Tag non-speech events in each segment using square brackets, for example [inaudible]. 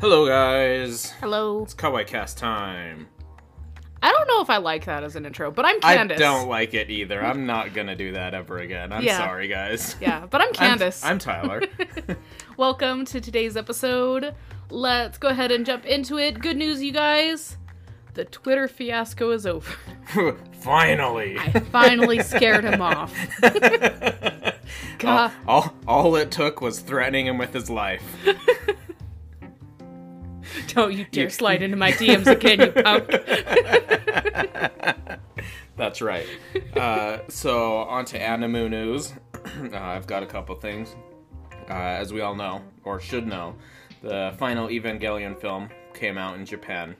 Hello, guys. Hello. It's Kawaiicast time. I don't know if I like that as an intro, but I'm Candace. I don't like it either. I'm not gonna do that ever again. I'm Yeah. sorry, guys. Yeah, but I'm [laughs] I'm- Candace. I'm, Tyler. [laughs] [laughs] Welcome to today's episode. Let's go ahead and jump into it. Good news, you guys. The Twitter fiasco is over. Finally. I finally scared him off. all, all, all it took was threatening him with his life. Don't you dare slide into my DMs again, you punk. [laughs] That's right. Uh, so, on to Animu news. [clears throat] uh, I've got a couple things. Uh, as we all know, or should know, the final Evangelion film came out in Japan.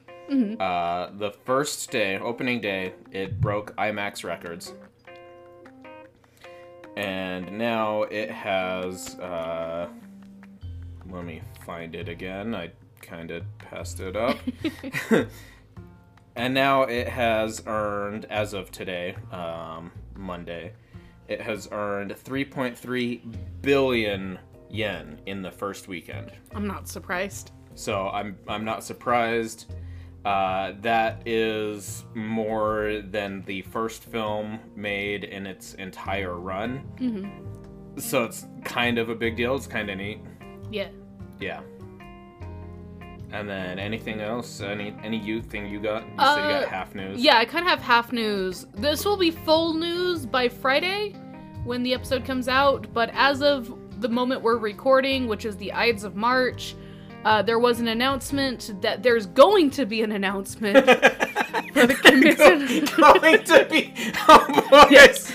Uh, the first day, opening day, it broke IMAX records. And now it has. Uh, let me find it again. I kind of passed it up. [laughs] And now it has earned, as of today, um, Monday, it has earned 3.3 billion yen in the first weekend. I'm not surprised. So I'm I'm not surprised. Uh, that is more than the first film made in its entire run. Mm-hmm. So it's kind of a big deal. It's kind of neat. Yeah. Yeah. And then anything else? Any any you thing you got? You said you Uh, got half news. Yeah, I kind of have half news. This will be full news by Friday when the episode comes out, but as of the moment we're recording, which is the Ides of March, uh, there was an announcement that there's going to be an announcement [laughs] for the Kimetsu. going to be. Oh. Yes.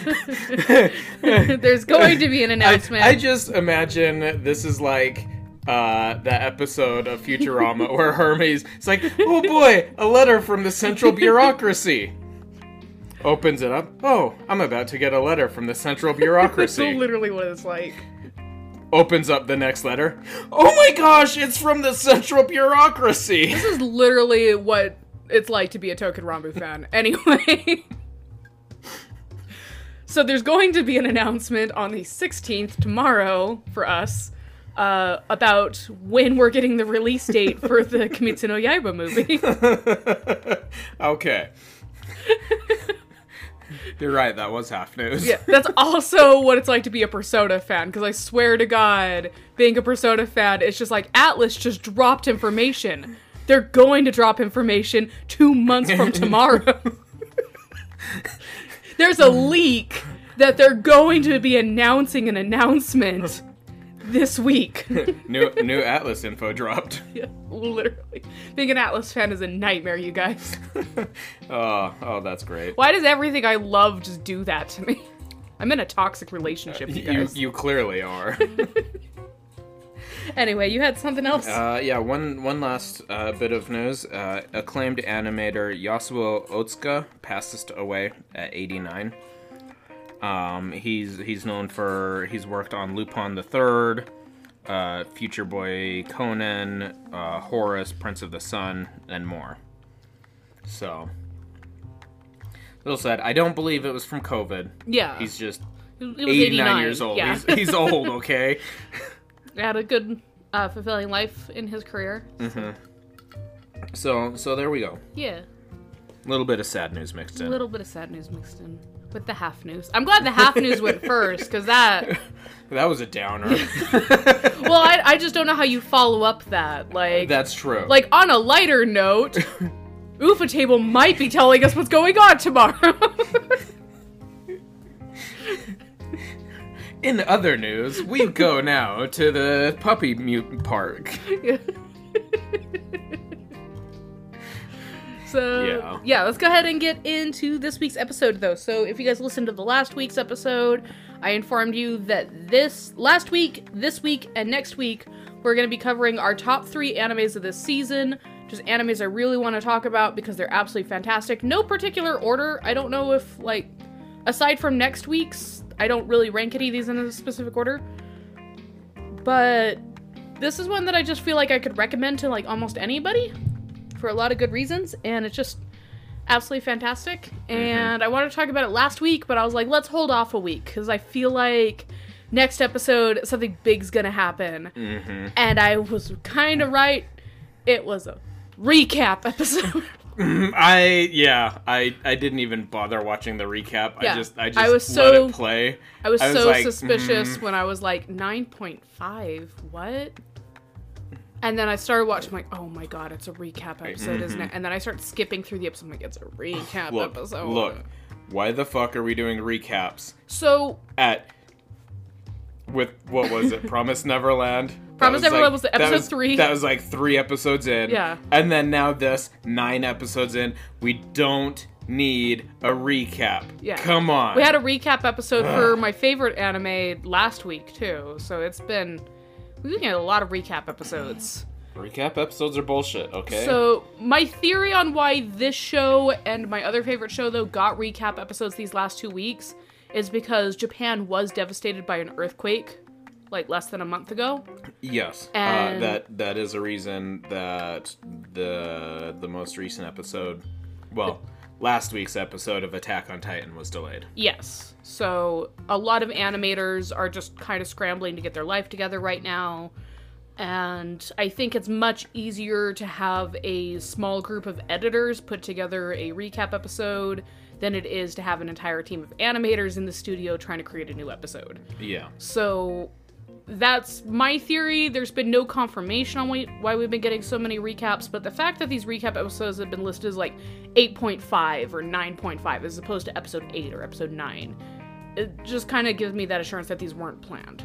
[laughs] [laughs] there's going to be an I, announcement. I just imagine this is like uh, that episode of Futurama where Hermes it's like, oh boy, a letter from the central bureaucracy. Opens it up. Oh, I'm about to get a letter from the central [laughs] bureaucracy. That's literally what it's like. Opens up the next letter. Oh my gosh, it's from the central bureaucracy. This is literally what it's like to be a Touken Ranbu fan. [laughs] Anyway. so there's going to be an announcement on the 16th tomorrow for us uh, about when we're getting the release date for the [laughs] Kimetsu no Yaiba movie. [laughs] okay. You're right, that was half news. yeah, that's also what it's like to be a Persona fan because I swear to God, being a Persona fan, it's just like Atlus just dropped information. They're going to drop information two months from [laughs] tomorrow. There's a leak that they're going to be announcing an announcement this week. [laughs] new new Atlus info dropped. [laughs] Yeah, Literally. Being an Atlus fan is a nightmare, you guys. [laughs] Oh, oh, that's great. Why does everything I love just do that to me? I'm in a toxic relationship, you You guys. you clearly are. Anyway, you had something else? Uh, yeah, one one last uh, bit of news. Uh, acclaimed animator Yasuo Otsuka passed away at 89. Um, he's he's known for he's worked on Lupin the Third, uh, Future Boy Conan, uh, Horus, Prince of the Sun, and more. So, little said, I don't believe it was from COVID. yeah. He's just it was 89, 89 years old. Yeah. He's, he's old, [laughs] okay? had a good, uh, fulfilling life in his career. So so there we go. Yeah. A little bit of sad news mixed in. A little bit of sad news mixed in with the half news. I'm glad the half news went [laughs] first because that. That was a downer. [laughs] Well, I, I just don't know how you follow up that. Like, That's true. like on a lighter note, [laughs] Ufotable might be telling us what's going on tomorrow. in other news, we go now to the puppy mutant park. So Yeah. let's go ahead and get into this week's episode though. So if you guys listened to the last week's episode, I informed you that this last week, this week, and next week we're gonna be covering our top three animes of this season. Just animes I really want to talk about because they're absolutely fantastic. No particular order. I don't know if like aside from next week's, I don't really rank any of these in a specific order. But this is one that I just feel like I could recommend to like almost anybody for a lot of good reasons, and it's just absolutely fantastic. And I wanted to talk about it last week, but I was like, let's hold off a week because I feel like next episode something big's gonna happen. Mm-hmm. And I was kind of right. it was a recap episode. [laughs] I yeah, I I didn't even bother watching the recap. Yeah. I just I just I was let so- it play. I was I was so like, suspicious mm. when I was like 9.5. What? And then I started watching, like, oh my god, it's a recap episode, isn't it? And then I start skipping through the episode. I'm like, it's a recap mm-hmm. Look, episode. look. Why the fuck are we doing recaps So, at with what was it? [laughs] Promise Neverland. That Promise Neverland was the that episode was- three. That was like three episodes in. Yeah. And then now this nine episodes in. We don't need a recap. Yeah. Come on. we had a recap episode for [sighs] my favorite anime last week, too. So it's been. We've been getting a lot of recap episodes. recap episodes are bullshit. Okay. So, my theory on why this show and my other favorite show, though, got recap episodes these last two weeks is because Japan was devastated by an earthquake like less than a month ago. Yes, uh, And- that that is a reason that the the most recent episode, well, last week's episode of Attack on Titan was delayed. Yes. So, a lot of animators are just kind of scrambling to get their life together right now. And I think it's much easier to have a small group of editors put together a recap episode than it is to have an entire team of animators in the studio trying to create a new episode. Yeah, So that's my theory. There's been no confirmation on why, we've been getting so many recaps, but the fact that these recap episodes have been listed as like 8.5 or 9.5 as opposed to episode 8 or episode 9, it just kind of gives me that assurance that these weren't planned.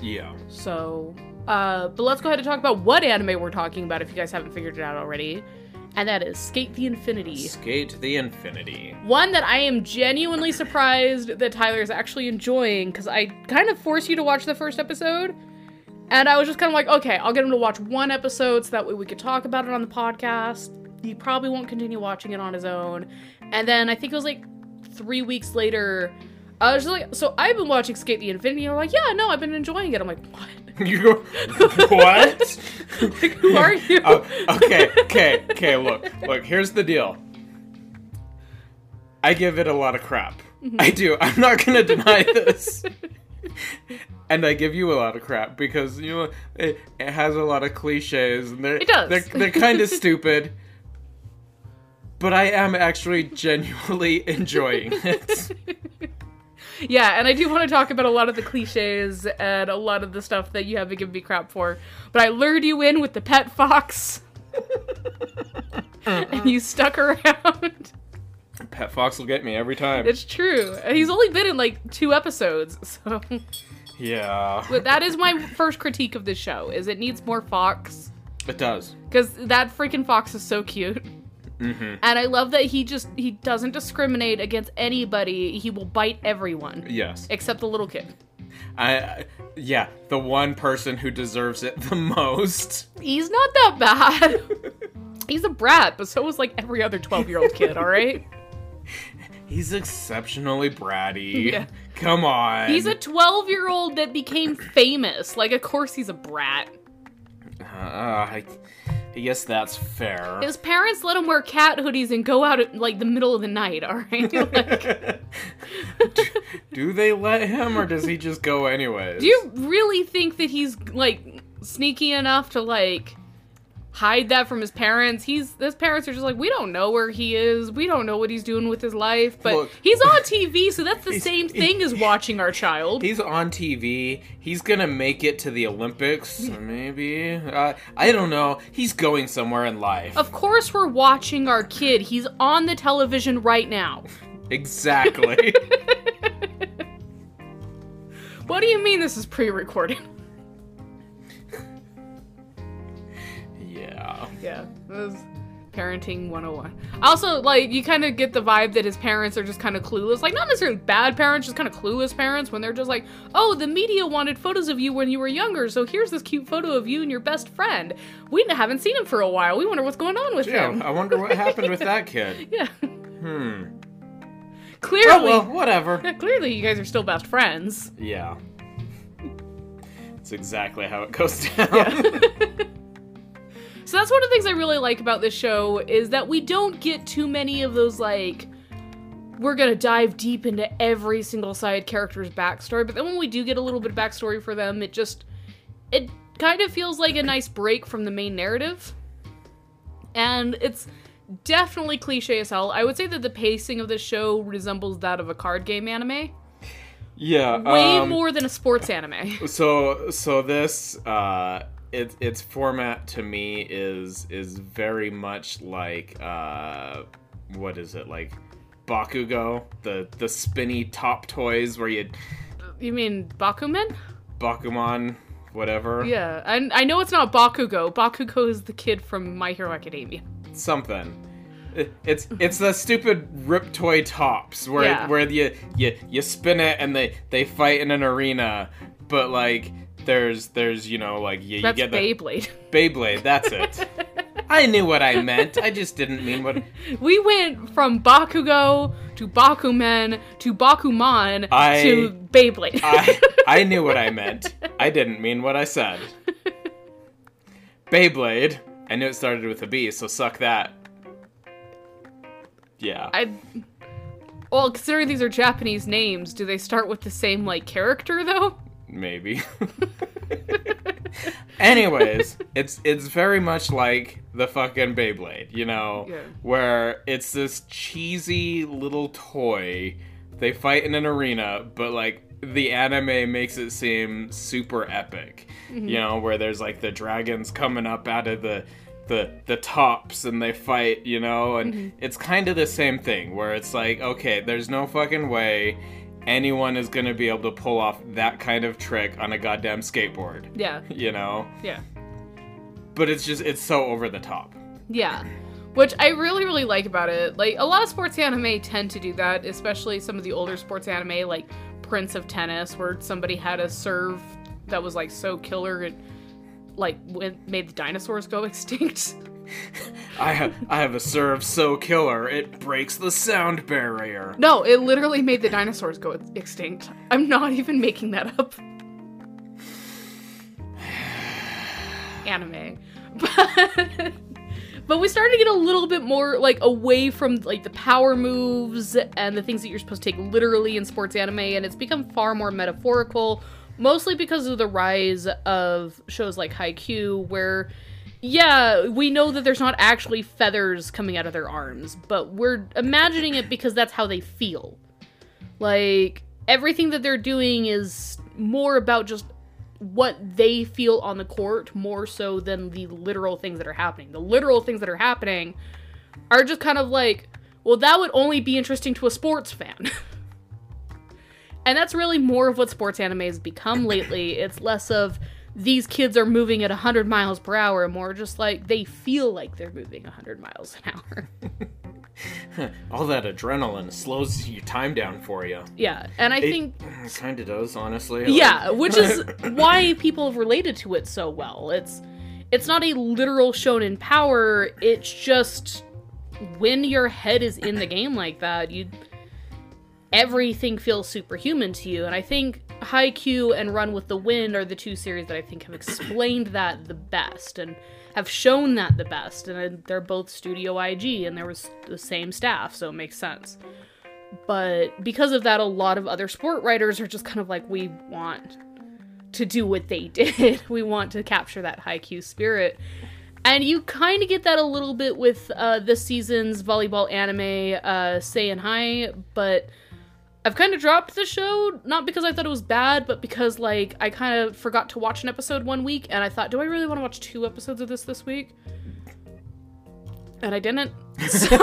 yeah. So, uh, but let's go ahead and talk about what anime we're talking about if you guys haven't figured it out already. And that is SK8 the Infinity. SK8 the Infinity. One that I am genuinely surprised that Tyler is actually enjoying because I kind of forced you to watch the first episode. And I was just kind of like, okay, I'll get him to watch one episode so that way we could talk about it on the podcast. He probably won't continue watching it on his own. And then I think it was like three weeks later, I was like, so I've been watching SK8 the Infinity. You're like, yeah, no, I've been enjoying it. I'm like, what? [laughs] You go, what? [laughs] like, who are [laughs] you? Oh, okay, okay, okay. Look, look. Here's the deal. I give it a lot of crap. Mm-hmm. I do. I'm not gonna deny this. And I give you a lot of crap because you know it, it has a lot of cliches and they're It does. they're, they're kind of stupid. But I am actually genuinely enjoying it. Yeah, and I do want to talk about a lot of the cliches and a lot of the stuff that you haven't given me crap for. But I lured you in with the pet fox. [laughs] and you stuck around. Pet Fox will get me every time. It's true. And He's only been in like two episodes, [laughs] so yeah, but that is my first critique of this show is it needs more fox. it does. Because that freaking fox is so cute. Hmm And I love that he just he doesn't discriminate against anybody. He will bite everyone. Yes. Except the little kid. I, I yeah, the one person who deserves it the most. He's not that bad. [laughs] He's a brat, but so was like every other 12 year old kid, alright? [laughs] He's exceptionally bratty. Yeah. Come on. He's a 12 year old that became famous. Like, of course he's a brat. Uh, I, I guess that's fair. His parents let him wear cat hoodies and go out at like the middle of the night, alright? [laughs] Like, [laughs] Do they let him, or does he just go anyways? do you really think that he's like sneaky enough to like hide that from his parents? He's his parents are just like, we don't know where he is. We don't know what he's doing with his life. But Look- he's on TV, so that's the [laughs] same thing as watching our child. He's on TV. He's gonna make it to the Olympics, maybe. Uh, I don't know. He's going somewhere in life. Of course, we're watching our kid. He's on the television right now. Exactly. [laughs] What do you mean this is pre yeah. Yeah, this is parenting 101. Also, like, you kind of get the vibe that his parents are just kind of clueless. Like, not necessarily bad parents, just kind of clueless parents when they're just like, oh, the media wanted photos of you when you were younger, so here's this cute photo of you and your best friend. We haven't seen him for a while. We wonder what's going on with Yeah. him. I wonder what happened with that [laughs] kid. Yeah. Hmm. clearly, Oh well, whatever. yeah, clearly, you guys are still best friends. Yeah. [laughs] It's exactly how it goes [laughs] down. So that's one of the things I really like about this show is that we don't get too many of those like we're gonna dive deep into every single side character's backstory, but then when we do get a little bit of backstory for them, it just it kind of feels like a nice break from the main narrative. And it's definitely cliche as hell. I would say that the pacing of the show resembles that of a card game anime. Yeah, Way um, more than a sports anime. So so this uh its its format to me is is very much like uh what is it like Bakugo the the spinny top toys where you You mean Bakuman? Bakuman whatever Yeah, and I know it's not Bakugo. Bakugo is the kid from My Hero Academia. something. It- It's it's the stupid rip toy tops where Yeah. where you you you spin it and they they fight in an arena, but like there's there's you know like you, you get the Beyblade. Beyblade. That's it. [laughs] I knew what I meant. I just didn't mean what We went from Bakugo to Bakuman to Bakuman I- to Beyblade. I I knew what I meant. [laughs] I didn't mean what I said. Beyblade. I knew it started with a B, so suck that. Yeah. I well, considering these are Japanese names, do they start with the same like character though? Maybe. Anyways, it's it's very much like the fucking Beyblade, you know, Yeah. where it's this cheesy little toy. They fight in an arena, but like the anime makes it seem super epic. Mm-hmm. You know, where there's like the dragons coming up out of the the the tops and they fight, you know, and mm-hmm. it's kind of the same thing where it's like, okay, there's no fucking way anyone is going to be able to pull off that kind of trick on a goddamn skateboard, Yeah, [laughs] you know? yeah, But it's just it's so over the top. yeah. Which I really, really like about it. Like a lot of sports anime tend to do that, especially some of the older sports anime, like Prince of Tennis, where somebody had a serve that was like so killer it like went, made the dinosaurs go [laughs] extinct. I have I have a serve so killer it breaks the sound barrier. No, it literally made the dinosaurs go extinct. I'm not even making that up. [sighs] Anime. But, [laughs] but we started to get a little bit more like away from like the power moves and the things that you're supposed to take literally in sports anime and it's become far more metaphorical mostly because of the rise of shows like Haikyuu where yeah, we know that there's not actually feathers coming out of their arms, but we're imagining it because that's how they feel. Like, everything that they're doing is more about just what they feel on the court, more so than the literal things that are happening. The literal things that are happening are just kind of like, well, that would only be interesting to a sports fan. [laughs] and that's really more of what sports anime has become lately. It's less of these kids are moving at 100 miles per hour, and more just like they feel like they're moving 100 miles an hour. [laughs] All that adrenaline slows your time down for you. yeah, and I think It, think [sighs] kind of does, honestly. yeah, which is [laughs] why people have related to it so well. It's it's not a literal shonen power. It's just when your head is in the game like that, you everything feels superhuman to you. And I think Haikyuu and Run with the Wind are the two series that I think have explained that the best and have shown that the best. And they're both Studio IG and there was the same staff, so it makes sense. But because of that, a lot of other sport writers are just kind of like, we want to do what they [laughs] did. we want to capture that Haikyuu spirit. And you kind of get that a little bit with uh, this season's volleyball anime, uh, Seiin High, but I've kind of dropped the show, not because I thought it was bad, but because, like, I kind of forgot to watch an episode one week, and I thought, do I really want to watch two episodes of this this week? And I didn't. [laughs] So.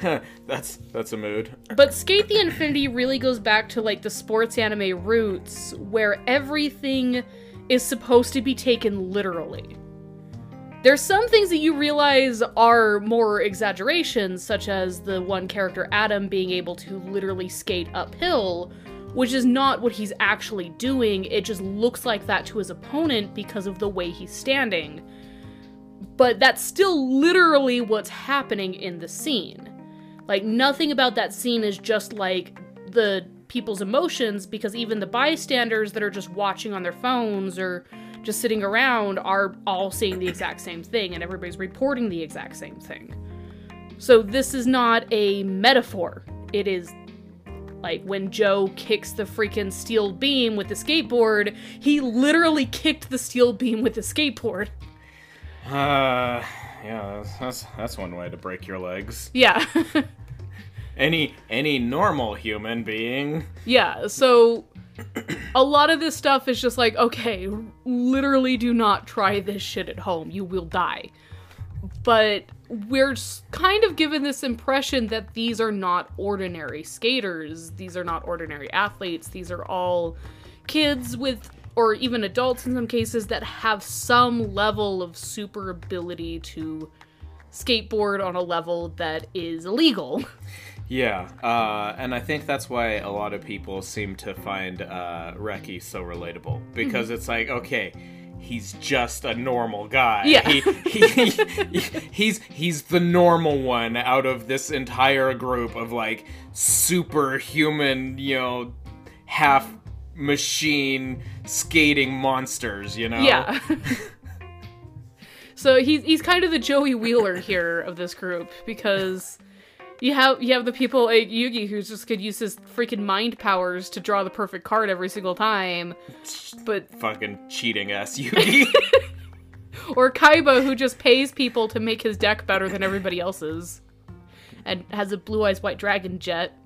[laughs] that's that's a mood. But SK8 the Infinity really goes back to like the sports anime roots where everything is supposed to be taken literally. There's some things that you realize are more exaggerations, such as the one character Adam being able to literally skate uphill, which is not what he's actually doing. It just looks like that to his opponent because of the way he's standing. But that's still literally what's happening in the scene. Like nothing about that scene is just like the people's emotions because even the bystanders that are just watching on their phones or just sitting around are all seeing the exact same thing and everybody's reporting the exact same thing. So this is not a metaphor. It is Like when Joe kicks the freaking steel beam with the skateboard, he literally kicked the steel beam with the skateboard. Uh, yeah, that's that's one way to break your legs. Yeah. [laughs] Any any normal human being. yeah, so a lot of this stuff is just like, okay, literally do not try this shit at home. You will die. But we're kind of given this impression that these are not ordinary skaters. These are not ordinary athletes. These are all kids with, or even adults in some cases, that have some level of super ability to skateboard on a level that is illegal. [laughs] Yeah, uh, and I think that's why a lot of people seem to find uh, Reki so relatable because it's like, okay, he's just a normal guy. Yeah. he, he, he- he's he's the normal one out of this entire group of like superhuman, you know, half machine skating monsters. You know. Yeah. [laughs] so he's he's kind of the Joey Wheeler here of this group because you have you have the people like Yugi who just could use his freaking mind powers to draw the perfect card every single time, but Fucking cheating ass Yugi. [laughs] [laughs] or Kaiba who just pays people to make his deck better than everybody else's, and has a blue eyes white dragon jet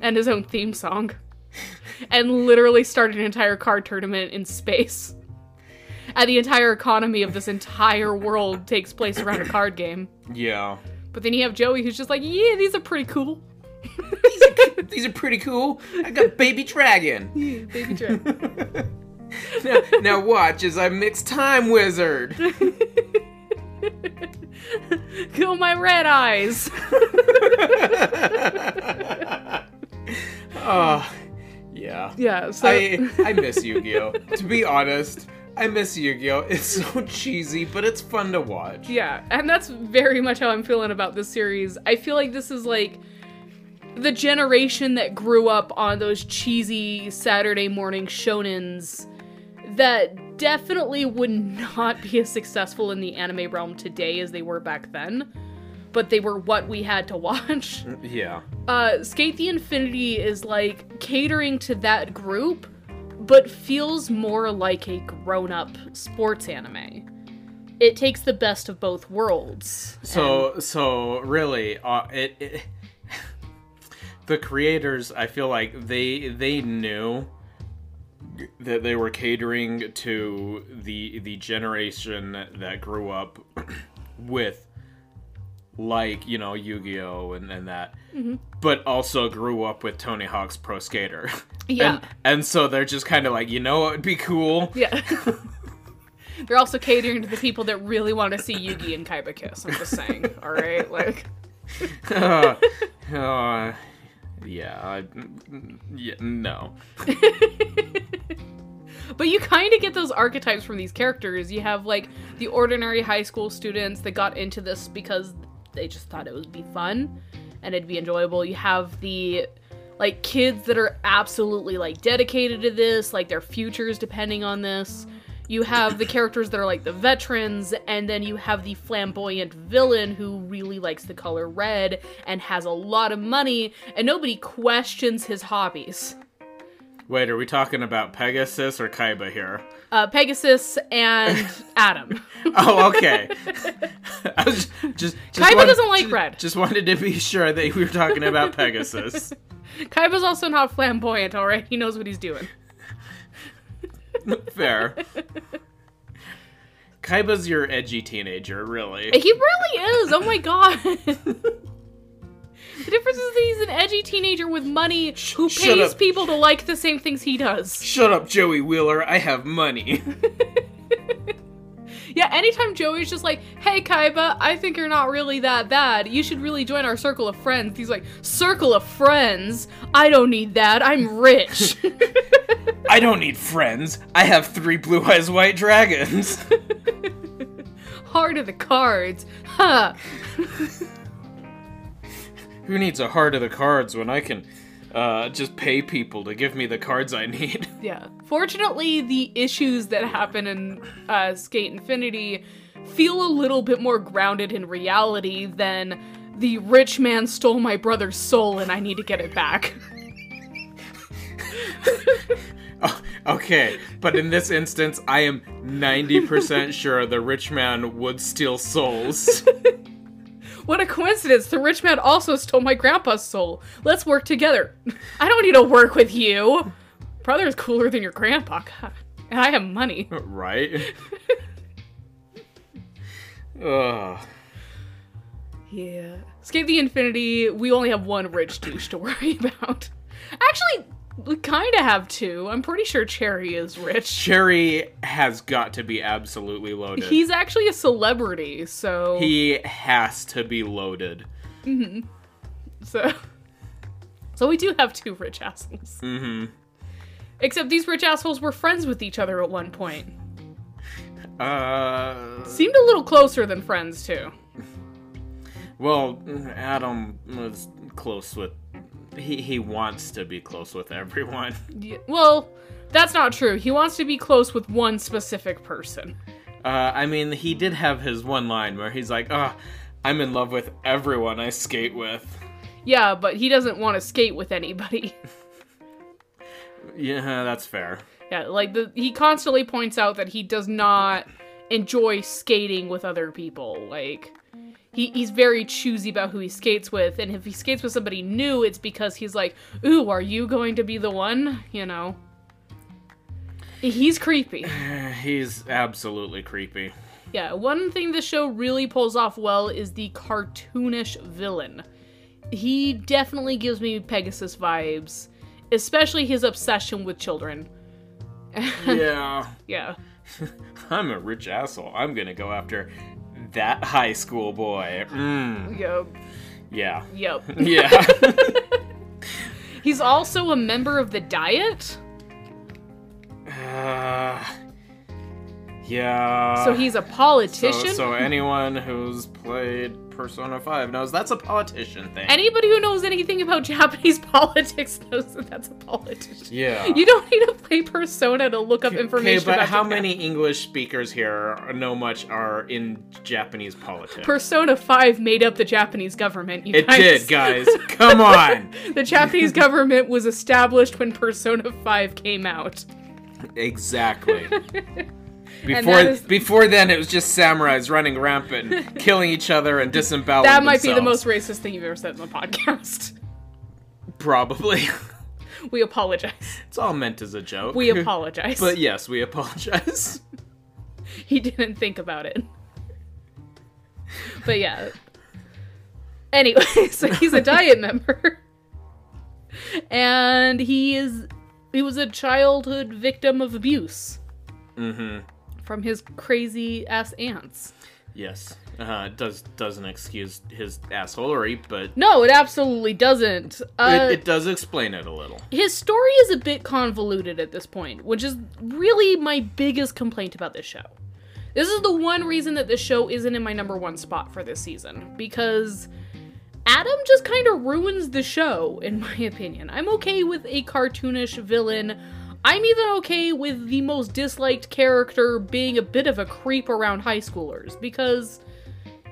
and his own theme song, and literally started an entire card tournament in space. And the entire economy of this entire world takes place around a card game. yeah. But then you have Joey who's just like, yeah, these are pretty cool. These are, these are pretty cool. I got baby dragon. [laughs] Baby dragon. [laughs] now, now watch as I mix time wizard. [laughs] Kill my red eyes. oh, yeah. yeah, so I I miss Yu-Gi-Oh. to be honest, I miss Yu-Gi-Oh. [laughs] It's so cheesy, but it's fun to watch. Yeah, and that's very much how I'm feeling about this series. I feel like this is like the generation that grew up on those cheesy Saturday morning shonens that definitely would not be as successful in the anime realm today as they were back then. But they were what we had to watch. [laughs] Yeah. Uh, SK8 the Infinity is like catering to that group, but feels more like a grown up sports anime. It takes the best of both worlds. So so really, uh, it, it [laughs] the creators, I feel like they they knew that they were catering to the the generation that grew up [clears throat] with like you know Yu-Gi-Oh and, and that but also grew up with Tony Hawk's Pro Skater [laughs] Yeah. and, and so they're just kind of like you know it'd be cool Yeah. [laughs] They're also catering to the people that really want to see Yugi and Kaiba kiss. I'm just saying, [laughs] all right? Like, uh, uh, yeah, I, yeah, no. but you kind of get those archetypes from these characters. You have like the ordinary high school students that got into this because they just thought it would be fun and it'd be enjoyable. You have the like kids that are absolutely like dedicated to this, like their futures depending on this. You have the characters that are like the veterans, and then you have the flamboyant villain who really likes the color red and has a lot of money, and nobody questions his hobbies. Wait, are we talking about Pegasus or Kaiba here? Uh, Pegasus and [laughs] Adam. Oh, okay. [laughs] I was just, just, just Kaiba wanted- doesn't like just, red. Just wanted to be sure that we were talking about Pegasus. [laughs] Kaiba's also not flamboyant, alright? He knows what he's doing. Fair. Kaiba's your edgy teenager, really. He really is. Oh my god. The difference is that he's an edgy teenager with money who shut pays up. people to like the same things he does. Shut up, Joey Wheeler. I have money. [laughs] Yeah, anytime Joey's just like, hey Kaiba, I think you're not really that bad. You should really join our circle of friends. He's like, circle of friends? I don't need that. I'm rich. [laughs] I don't need friends. I have three blue eyes white dragons. [laughs] Heart of the cards. Huh. Who needs a heart of the cards when I can uh, just pay people to give me the cards I need? [laughs] Yeah. Fortunately, the issues that happen in uh, Skate Infinity feel a little bit more grounded in reality than the rich man stole my brother's soul and I need to get it back. [laughs] Oh, okay, but in this instance, I am 90% sure the rich man would steal souls. [laughs] What a coincidence! The rich man also stole my grandpa's soul. Let's work together. [laughs] I don't need to work with you. Brother's cooler than your grandpa. God. And I have money. Uh, right? [laughs] Ugh. Yeah. Escape the Infinity, we only have one rich douche to worry [laughs] about. Actually, we kind of have two. I'm pretty sure Cherry is rich. Cherry has got to be absolutely loaded. He's actually a celebrity, so he has to be loaded. Mm-hmm. So [laughs] so we do have two rich assholes. Mm-hmm. Except these rich assholes were friends with each other at one point. Uh, Seemed a little closer than friends too. well, Adam was close with. He he wants to be close with everyone. Yeah, well, that's not true. He wants to be close with one specific person. Uh, I mean, he did have his one line where he's like, "Ah, I'm in love with everyone I skate with." Yeah, but he doesn't want to skate with anybody. [laughs] Yeah, that's fair. Yeah, like the he constantly points out that he does not enjoy skating with other people. Like he, he's very choosy about who he skates with, and if he skates with somebody new, it's because he's like, "Ooh, are you going to be the one?" You know. He's creepy. [sighs] He's absolutely creepy. Yeah, one thing the show really pulls off well is the cartoonish villain. He definitely gives me Pegasus vibes, especially his obsession with children. [laughs] yeah. Yeah. [laughs] I'm a rich asshole. I'm gonna go after that high school boy. Mm, Yep. yeah. Yep. [laughs] Yeah. He's also a member of the Diet, uh, yeah. so he's a So, politician. so anyone who's played Persona 5 knows that's a politician thing. Anybody who knows anything about [laughs] Japanese politics knows that that's a politician. yeah. You don't need to play Persona to look up Okay, information but about how Japan. many English speakers here know much are in Japanese politics? Persona 5 made up the Japanese government, you it guys. did, guys. [laughs] Come on. [laughs] The Japanese government was established when Persona 5 came out. Exactly. Before is- before then, it was just samurais running rampant, [laughs] killing each other and disemboweling That might be the most racist thing you've ever said in the podcast. [laughs] Probably. We apologize. it's all meant as a joke. We [laughs] apologize. but yes, we apologize. he didn't think about it. But yeah. Anyway, so he's a diet member. And he is he was a childhood victim of abuse mm-hmm. From his crazy ass aunts. Yes. Uh, does doesn't excuse his assholery, but No, it absolutely doesn't. Uh, it, it does explain it a little. his story is a bit convoluted at this point, which is really my biggest complaint about this show. This is the one reason that this show isn't in my number one spot for this season, because Adam just kind of ruins the show, in my opinion. I'm okay with a cartoonish villain. I'm even okay with the most disliked character being a bit of a creep around high schoolers, because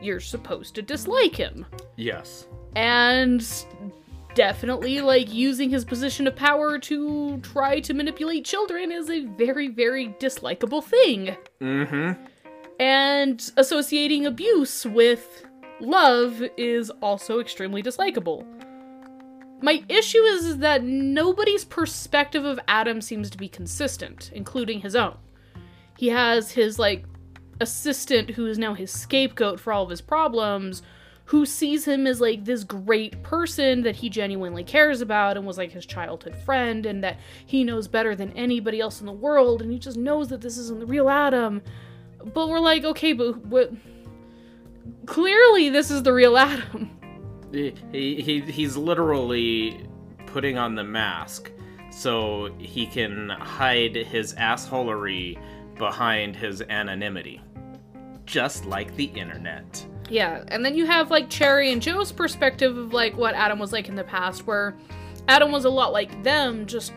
you're supposed to dislike him Yes. and definitely like using his position of power to try to manipulate children is a very very dislikable thing Mm-hmm. and associating abuse with love is also extremely dislikable my issue is, is that nobody's perspective of adam seems to be consistent including his own he has his like assistant who is now his scapegoat for all of his problems who sees him as like this great person that he genuinely cares about and was like his childhood friend and that he knows better than anybody else in the world and he just knows that this isn't the real Adam. But we're like, okay, but what clearly this is the real Adam. He, he, he he's literally putting on the mask so he can hide his assholery behind his anonymity. Just like the internet. Yeah, and then you have like Cherry and Joe's perspective of like what Adam was like in the past, where Adam was a lot like them, just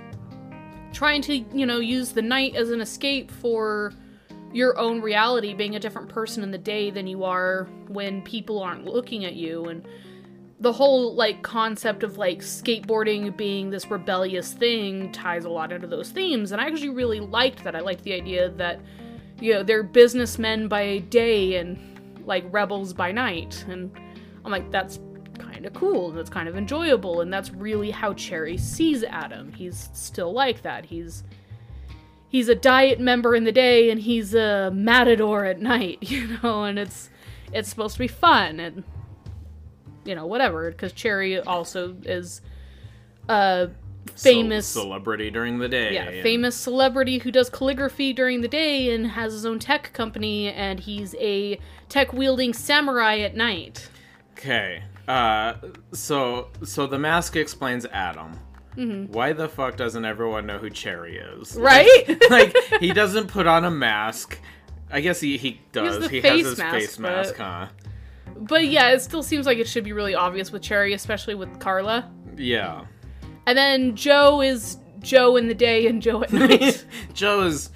trying to, you know, use the night as an escape for your own reality, being a different person in the day than you are when people aren't looking at you. And the whole like concept of like skateboarding being this rebellious thing ties a lot into those themes and i actually really liked that. I liked the idea that you know they're businessmen by day and like rebels by night and i'm like that's kind of cool and that's kind of enjoyable and that's really how cherry sees adam. He's still like that. He's he's a diet member in the day and he's a matador at night [laughs] you know and it's it's supposed to be fun and you know whatever because cherry also is a famous Ce- celebrity during the day. yeah and- famous celebrity who does calligraphy during the day and has his own tech company and he's a tech wielding samurai at night Okay. Uh, so so the mask explains Adam. Why the fuck doesn't everyone know who Cherry is? Mm-hmm. right [laughs] like [laughs] he doesn't put on a mask. I guess he he does. he face has his mask, face mask, but- huh? But yeah it still seems like it should be really obvious with cherry especially with carla Yeah. and then joe is joe in the day and joe at night [laughs] Joe is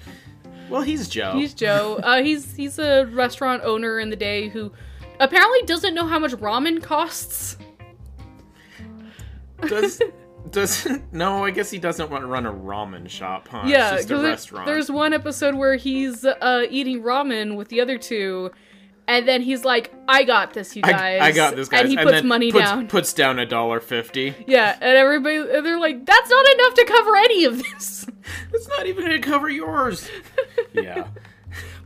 well, he's Joe. He's Joe. [laughs] Uh, he's he's a restaurant owner in the day who apparently doesn't know how much ramen costs. Does [laughs] does no? I guess he doesn't want to run a ramen shop, huh? yeah, it's just a restaurant. there's one episode where he's uh, eating ramen with the other two, and then he's like, "I got this, you guys." I got this, guys. and he puts then money puts, down. Puts down a dollar fifty. yeah, and everybody and they're like, "That's not enough to cover any of this." [laughs] It's not even gonna cover yours. [laughs] yeah.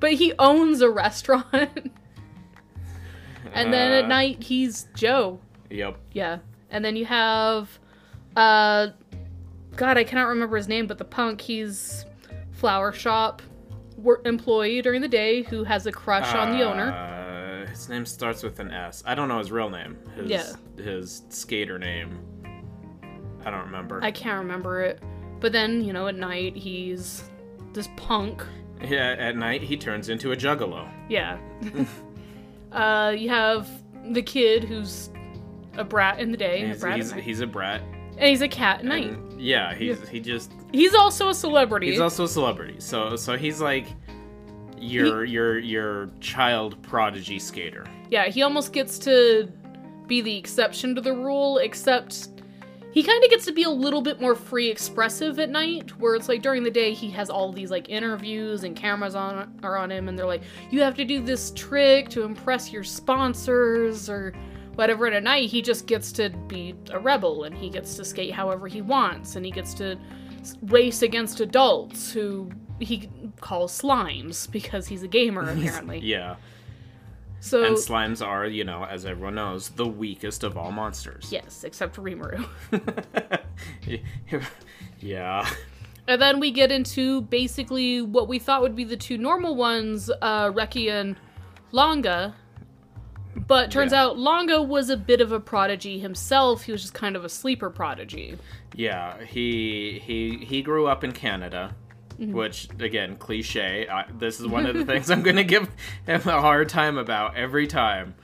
but he owns a restaurant. [laughs] and then at Uh. night he's Joe. Yep. Yeah. And then you have uh God, I cannot remember his name, but the punk, he's flower shop employee during the day who has a crush on the owner. Uh, his name starts with an S. I don't know his real name. His, Yeah. His skater name. I don't remember. I can't remember it. But then, you know, at night he's this punk. Yeah, at night he turns into a juggalo. Yeah. [laughs] [laughs] uh you have the kid who's a brat in the day, and a brat he's, he's a brat. And he's a cat at night. And yeah, he's he just He's also a celebrity. he's also a celebrity. So so he's like your your your child prodigy skater. Yeah, he almost gets to be the exception to the rule, except he kind of gets to be a little bit more free expressive at night, where it's like during the day he has all these like interviews and cameras on are on him, and they're like, you have to do this trick to impress your sponsors or whatever. And at night he just gets to be a rebel and he gets to skate however he wants, and he gets to race against adults who he calls slimes [laughs] because he's a gamer [laughs] apparently. Yeah. So And slimes are, you know, as everyone knows, the weakest of all monsters. yes, except for Rimuru. [laughs] yeah. And then we get into basically what we thought would be the two normal ones, uh, Reki and Langa. But turns Yeah. out Langa was a bit of a prodigy himself. He was just kind of a sleeper prodigy. Yeah, he he he grew up in Canada, Mm-hmm. which again, cliche. I, this is one of the [laughs] things I'm gonna give him a hard time about every time.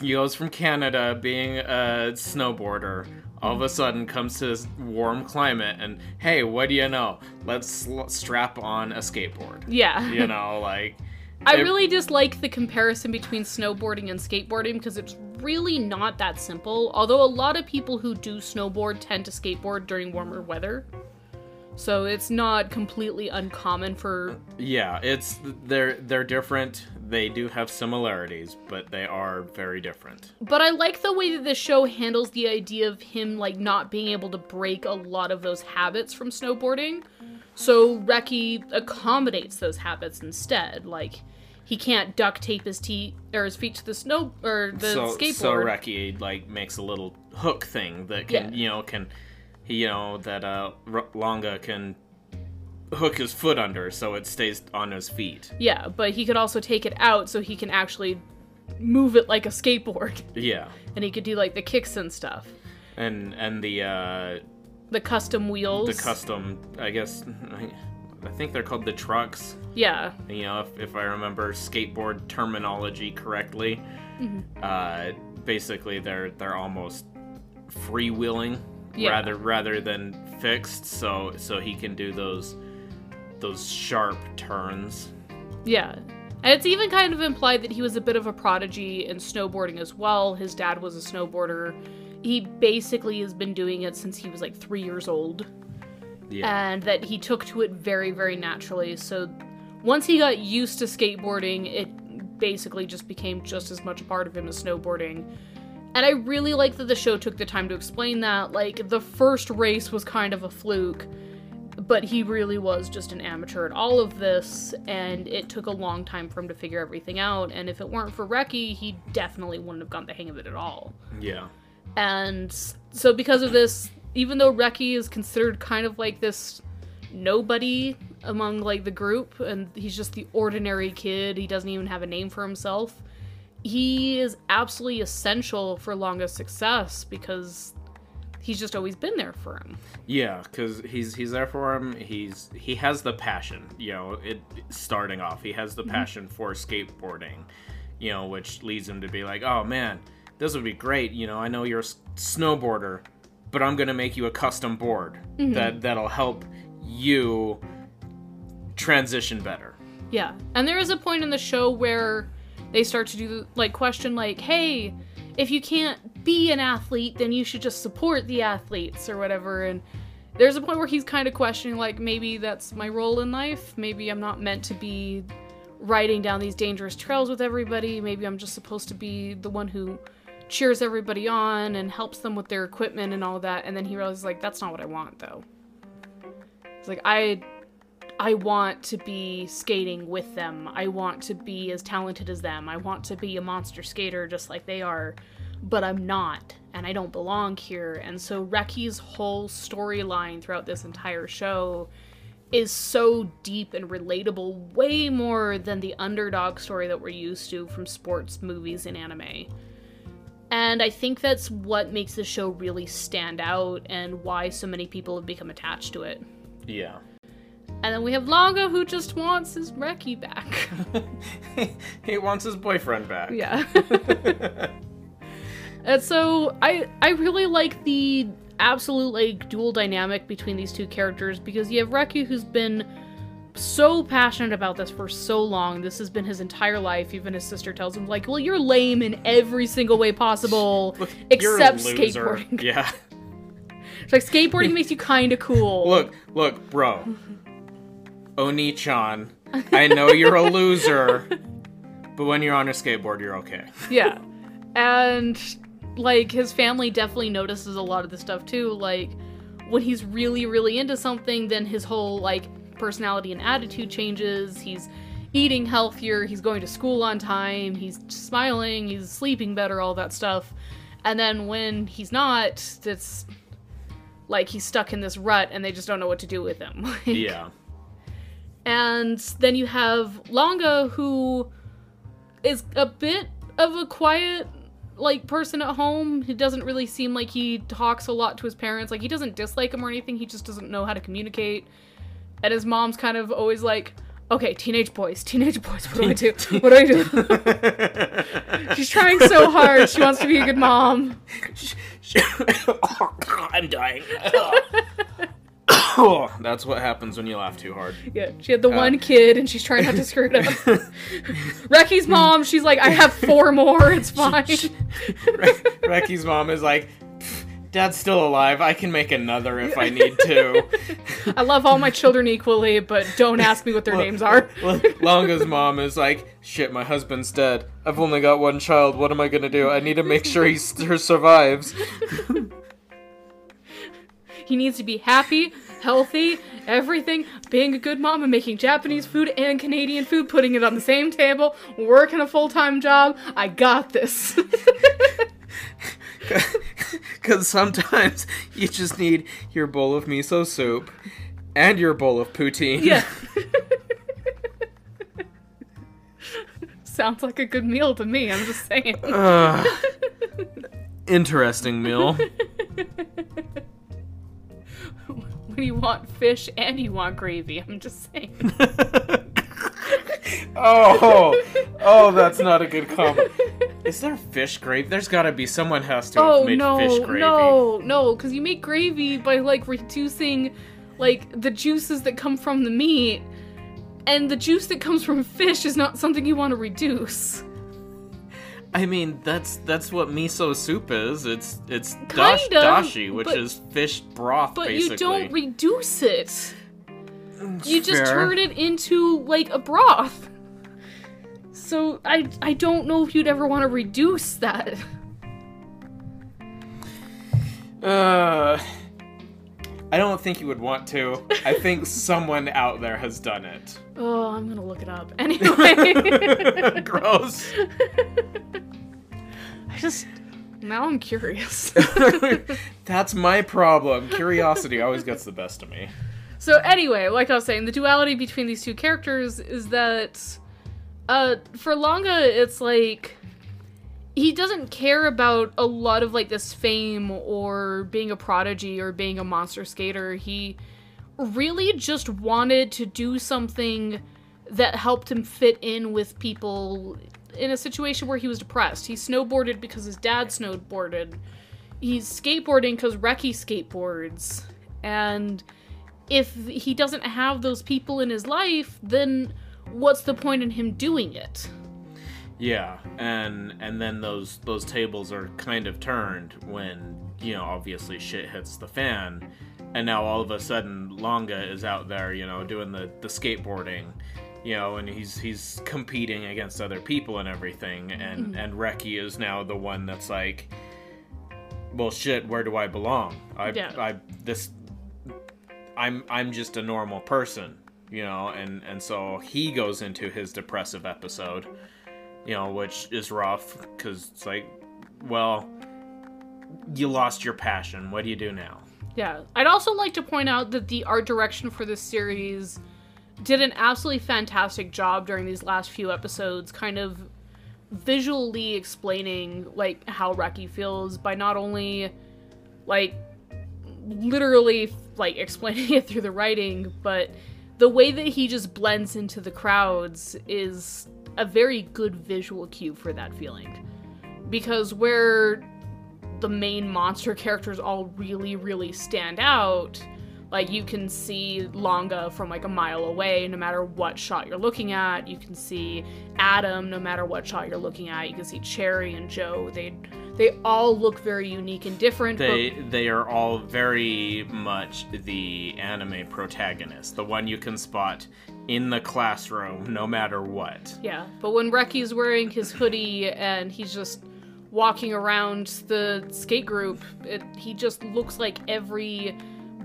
He goes from Canada, being a snowboarder, all of a sudden comes to this warm climate, and hey, what do you know? Let's sl- strap on a skateboard. Yeah. You [laughs] know, like I really dislike the comparison between snowboarding and skateboarding because it's really not that simple. Although a lot of people who do snowboard tend to skateboard during warmer weather. So it's not completely uncommon for Yeah, it's they're they're different. They do have similarities, but they are very different. But I like the way that the show handles the idea of him like not being able to break a lot of those habits from snowboarding. So Reki accommodates those habits instead. Like he can't duct tape his teeth or his feet to the snow or the so skateboard. so Reki like makes a little hook thing that can Yeah. you know can you know that uh R- Langa can hook his foot under so it stays on his feet. yeah, but he could also take it out so he can actually move it like a skateboard, [laughs] Yeah, and he could do like the kicks and stuff, and and the uh the custom wheels. the custom I guess [laughs] I think they're called the trucks. Yeah, you know, if, if I remember skateboard terminology correctly, uh, basically they're they're almost freewheeling Yeah. rather rather than fixed. So so he can do those those sharp turns. yeah. And it's even kind of implied that he was a bit of a prodigy in snowboarding as well. His dad was a snowboarder. He basically has been doing it since he was like three years old. Yeah. And that he took to it very, very naturally. So once he got used to skateboarding, it basically just became just as much a part of him as snowboarding. And I really like that the show took the time to explain that. Like, the first race was kind of a fluke, but he really was just an amateur at all of this, and it took a long time for him to figure everything out. And if it weren't for Reki, he definitely wouldn't have gotten the hang of it at all. yeah. And so, because of this, even though Reki is considered kind of like this nobody among like the group, and he's just the ordinary kid, he doesn't even have a name for himself. He is absolutely essential for Langa's success because he's just always been there for him. Yeah, because he's he's there for him. He's he has the passion. You know, it starting off, he has the mm-hmm. passion for skateboarding. You know, which leads him to be like, oh man, this would be great. You know, I know you're a snowboarder, but I'm gonna make you a custom board mm-hmm. that that'll help you transition better. Yeah. And there is a point in the show where they start to do like question like, "Hey, if you can't be an athlete, then you should just support the athletes or whatever." And there's a point where he's kind of questioning like maybe that's my role in life. Maybe I'm not meant to be riding down these dangerous trails with everybody. Maybe I'm just supposed to be the one who cheers everybody on and helps them with their equipment and all that. And then he realizes like that's not what I want though. It's like I I want to be skating with them. I want to be as talented as them. I want to be a monster skater just like they are, but I'm not, and I don't belong here. And so Reki's whole storyline throughout this entire show is so deep and relatable, way more than the underdog story that we're used to from sports movies and anime. And I think that's what makes the show really stand out and why so many people have become attached to it. Yeah. And then we have Langa who just wants his Reki back. [laughs] he wants his boyfriend back. yeah. [laughs] and so I I really like the absolute like dual dynamic between these two characters because you have Reki who's been so passionate about this for so long. This has been his entire life. Even his sister tells him like, "Well, you're lame in every single way possible [laughs] a except skateboarding." [laughs] Yeah. It's like skateboarding makes you kind of cool. [laughs] Look, look, bro. Onii-chan, I know you're a loser, but when you're on a skateboard, you're okay. Yeah. And like his family definitely notices a lot of the stuff too. Like when he's really, really into something, then his whole like personality and attitude changes. He's eating healthier, he's going to school on time, he's smiling, he's sleeping better, all that stuff. And then when he's not, it's like he's stuck in this rut and they just don't know what to do with him. [laughs] Yeah. and then you have Langa, who is a bit of a quiet, like, person at home. He doesn't really seem like he talks a lot to his parents. Like, he doesn't dislike them or anything. He just doesn't know how to communicate. And his mom's kind of always like, okay, teenage boys, teenage boys, what do I do? [laughs] What do I do? She's trying so hard. She wants to be a good mom. [laughs] I'm dying. [laughs] That's what happens when you laugh too hard. Yeah, she had the uh, one kid and she's trying not to screw it up. Reki's mom, she's like, I have four more, it's fine. Re- Reki's mom is like, "Pff, Dad's still alive. I can make another if I need to. [laughs] I love all my children equally, but don't ask me what their names are. L- Langa's mom is like, shit, my husband's dead. I've only got one child. What am I gonna do? I need to make sure [laughs] he survives. He needs to be happy, healthy, everything, being a good mom and making Japanese food and Canadian food, putting it on the same table, working a full time job. I got this. [laughs] [laughs] Because sometimes you just need your bowl of miso soup and your bowl of poutine. yeah. [laughs] [laughs] Sounds like a good meal to me, I'm just saying. Ugh. interesting meal. when you want fish and you want gravy, I'm just saying. [laughs] oh, oh, that's not a good combo. Is there fish gravy? There's got to be. Someone has to have Oh made no, fish gravy. Oh no, no! Because you make gravy by like reducing, like the juices that come from the meat, And the juice that comes from fish is not something you want to reduce. I mean, that's that's what miso soup is. It's it's dash, dashi, which but- is fish broth, But basically. you don't reduce it. You just Fair. turn it into like a broth. So I I don't know if you'd ever want to reduce that. Uh, I don't think you would want to. I think [laughs] someone out there has done it. Oh, I'm gonna look it up anyway. [laughs] Gross. [laughs] I just now I'm curious. That's my problem. Curiosity always gets the best of me. So anyway, like I was saying, the duality between these two characters is that uh for Langa it's like he doesn't care about a lot of like this fame or being a prodigy or being a monster skater. He really just wanted to do something that helped him fit in with people in a situation where he was depressed. He snowboarded because his dad snowboarded. He's skateboarding because Reki skateboards. And if he doesn't have those people in his life, then what's the point in him doing it? Yeah, and and then those those tables are kind of turned when you know obviously shit hits the fan, and now all of a sudden Langa is out there, you know, doing the the skateboarding, you know, and he's he's competing against other people and everything, and mm-hmm. and Reki is now the one that's like, well, shit, where do I belong? I Yeah. I this I'm I'm just a normal person, you know, and and so he goes into his depressive episode, you know, which is rough because it's like, well, you lost your passion. What do you do now? Yeah. I'd also like to point out that the art direction for this series did an absolutely fantastic job during these last few episodes, kind of visually explaining like how Reki feels by not only like literally like explaining [laughs] it through the writing, but the way that he just blends into the crowds is a very good visual cue for that feeling. Because where the main monster characters all really, really stand out. Like you can see Langa from like a mile away, no matter what shot you're looking at. You can see Adam, no matter what shot you're looking at. You can see Cherry and Joe. They they all look very unique and different. They they are all very much the anime protagonist, the one you can spot in the classroom no matter what. yeah, but when Reki's wearing his hoodie and he's just walking around the skate group, it, he just looks like every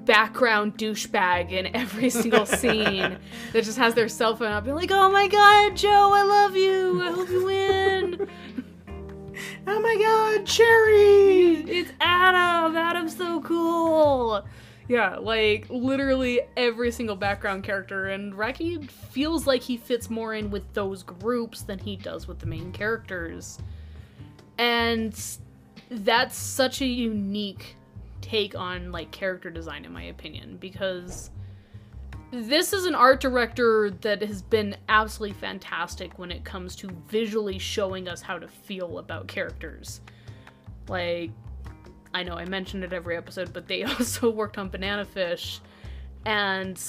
background douchebag in every single scene that just has their cell phone up, and like, "Oh my god, Joe, I love you. I hope you win." Oh my god, Cherry! It's Adam. Adam's so cool. Yeah, like literally every single background character, and Reki feels like he fits more in with those groups than he does with the main characters. And that's such a unique take on like character design in my opinion because this is an art director that has been absolutely fantastic when it comes to visually showing us how to feel about characters. Like, I know I mentioned it every episode, but they [laughs] also worked on Banana Fish. And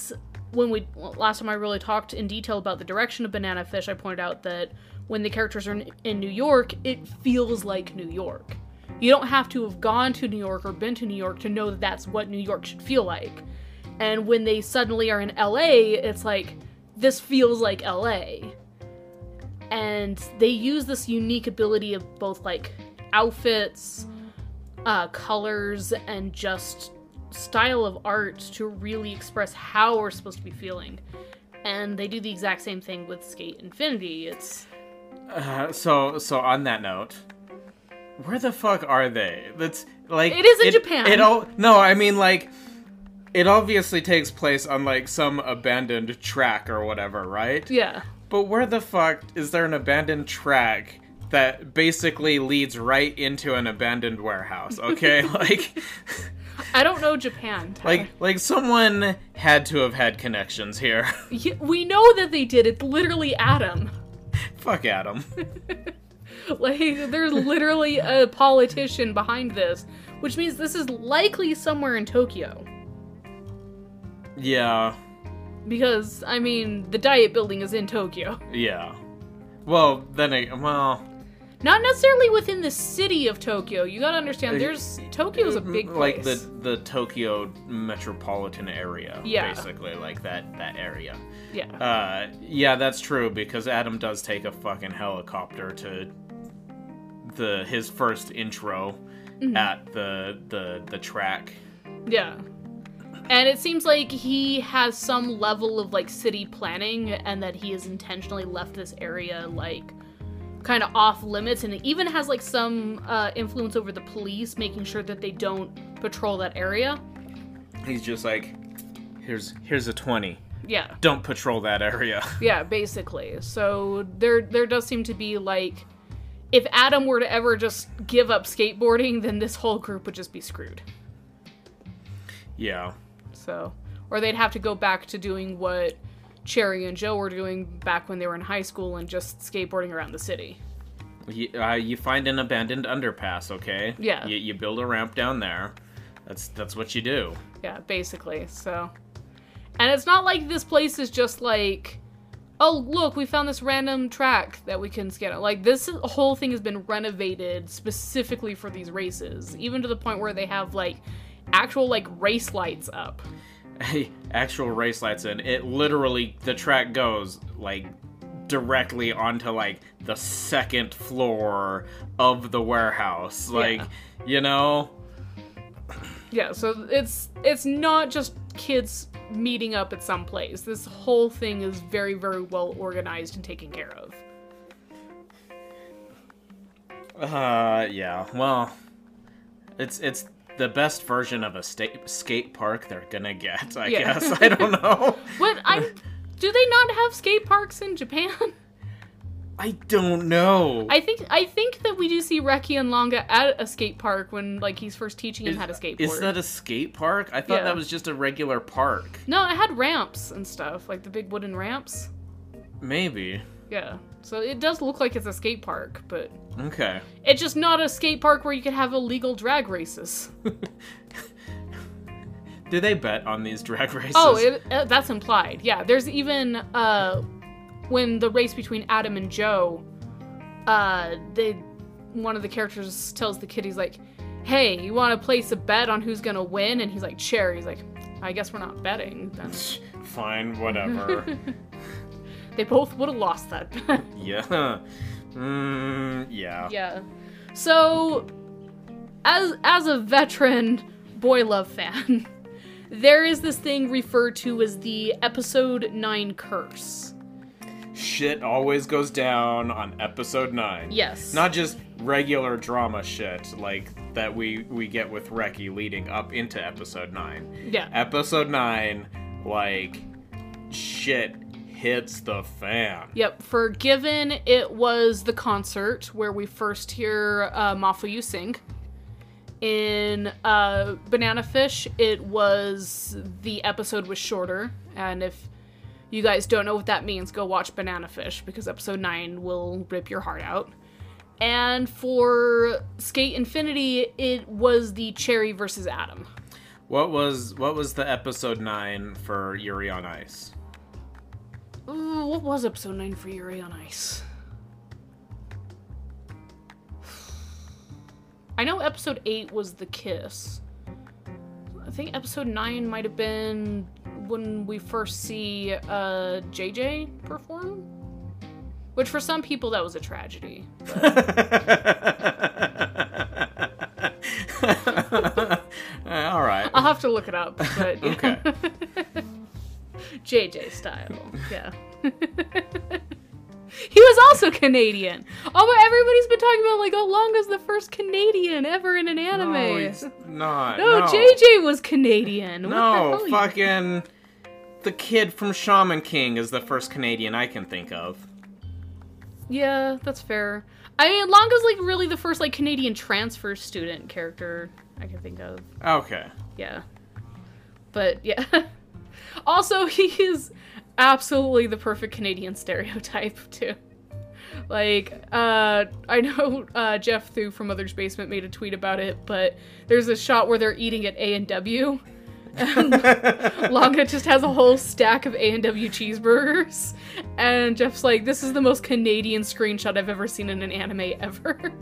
when we last time I really talked in detail about the direction of Banana Fish, I pointed out that when the characters are in, in New York, it feels like New York. You don't have to have gone to New York or been to New York to know that that's what New York should feel like. And when they suddenly are in LA, it's like, this feels like LA. And they use this unique ability of both like outfits, uh, colors, and just style of art to really express how we're supposed to be feeling. And they do the exact same thing with SK8 Infinity. It's Uh, so so on that note, where the fuck are they? That's like It is in Japan. It all no, I mean like it obviously takes place on like some abandoned track or whatever, right? yeah. But where the fuck is there an abandoned track that basically leads right into an abandoned warehouse? Okay, [laughs] like I don't know Japan. Tyler. like like someone had to have had connections here. Yeah, we know that they did. It's literally Adam. fuck Adam. [laughs] [laughs] Like, there's literally a politician behind this, which means this is likely somewhere in Tokyo. Yeah. because I mean the Diet Building is in Tokyo, [laughs] Yeah. Well, then, it, well, not necessarily within the city of Tokyo. You gotta understand, there's Tokyo's a big place. like the the Tokyo metropolitan area. Yeah. Basically, like that that area. yeah, Uh, yeah, that's true because Adam does take a fucking helicopter to the his first intro Mm-hmm. at the the the track. yeah. And it seems like he has some level of like city planning, and that he has intentionally left this area like kind of off limits, and it even has like some uh, influence over the police, making sure that they don't patrol that area. He's just like, here's here's a twenty. Yeah. Don't patrol that area. Yeah, basically. So there there does seem to be like if Adam were to ever just give up skateboarding, then this whole group would just be screwed. yeah. So or they'd have to go back to doing what Cherry and Joe were doing back when they were in high school and just skateboarding around the city. You, uh, you find an abandoned underpass, okay? Yeah. You, you build a ramp down there. That's that's what you do. Yeah, basically. So and it's not like this place is just like oh look we found this random track that we can on like this whole thing has been renovated specifically for these races even to the point where they have like actual like race lights up [laughs] Hey, actual race lights in. It literally the track goes like directly onto like the second floor of the warehouse. Like, you know, yeah so it's it's not just kids meeting up at some place this whole thing is very very well organized and taken care of uh yeah. Well, it's it's the best version of a sta- skate park they're gonna get, I Yeah. guess. I don't [laughs] know. what i do they not have skate parks in japan [laughs] I don't know. I think I think that we do see Reki and Langa at a skate park when like he's first teaching him is, how to skateboard. is that a skate park? I thought Yeah. that was just a regular park. no, it had ramps and stuff, like the big wooden ramps. Maybe. Yeah. So it does look like it's a skate park, but Okay. it's just not a skate park where you could have illegal drag races. [laughs] Do they bet on these drag races? Oh, it, uh, that's implied. Yeah, there's even uh when the race between Adam and Joe, uh they one of the characters tells the kid he's like, "Hey, you want to place a bet on who's going to win?" and he's like, "Sure." He's like, "I guess we're not betting." Then [laughs] Fine, whatever. [laughs] they both would have lost that bet. [laughs] yeah. Mm, yeah. yeah. So as as a veteran boy love fan, there is this thing referred to as the episode 9 curse. Shit always goes down on episode 9. Yes. Not just regular drama shit like that we we get with Reki leading up into episode 9. yeah. Episode 9 like shit hits the fan. Yep, for Given, it was the concert where we first hear uh, Mafuyu sing. In uh, Banana Fish, it was the episode was shorter, and if you guys don't know what that means, go watch Banana Fish because episode 9 will rip your heart out. And for SK8 Infinity, it was the Cherry versus Adam. What was what was the episode 9 for Yuri on Ice? Ooh, what was episode 9 for Yuri on Ice? [sighs] I know episode 8 was the kiss. I think episode 9 might have been when we first see uh, JJ perform. Which for some people that was a tragedy. [laughs] All right. I'll have to look it up, but. Okay. [laughs] JJ style, yeah. [laughs] he was also Canadian. Oh, but everybody's been talking about like, oh, Langa's the first Canadian ever in an anime. No, he's not. No, no. JJ was Canadian. What the No, hell fucking. The kid from Shaman King is the first Canadian I can think of. Yeah, that's fair. I mean, Langa's like really the first like Canadian transfer student character I can think of. Okay. Yeah. But yeah. [laughs] also, [laughs] he is absolutely the perfect Canadian stereotype [laughs] too. Like, uh, I know [laughs] uh, Geoff Thew from Mother's Basement made a tweet about it, but there's a shot where they're eating at A and W, [laughs] Langa just has a whole stack of A&W cheeseburgers. And Jeff's like, this is the most Canadian screenshot I've ever seen in an anime ever.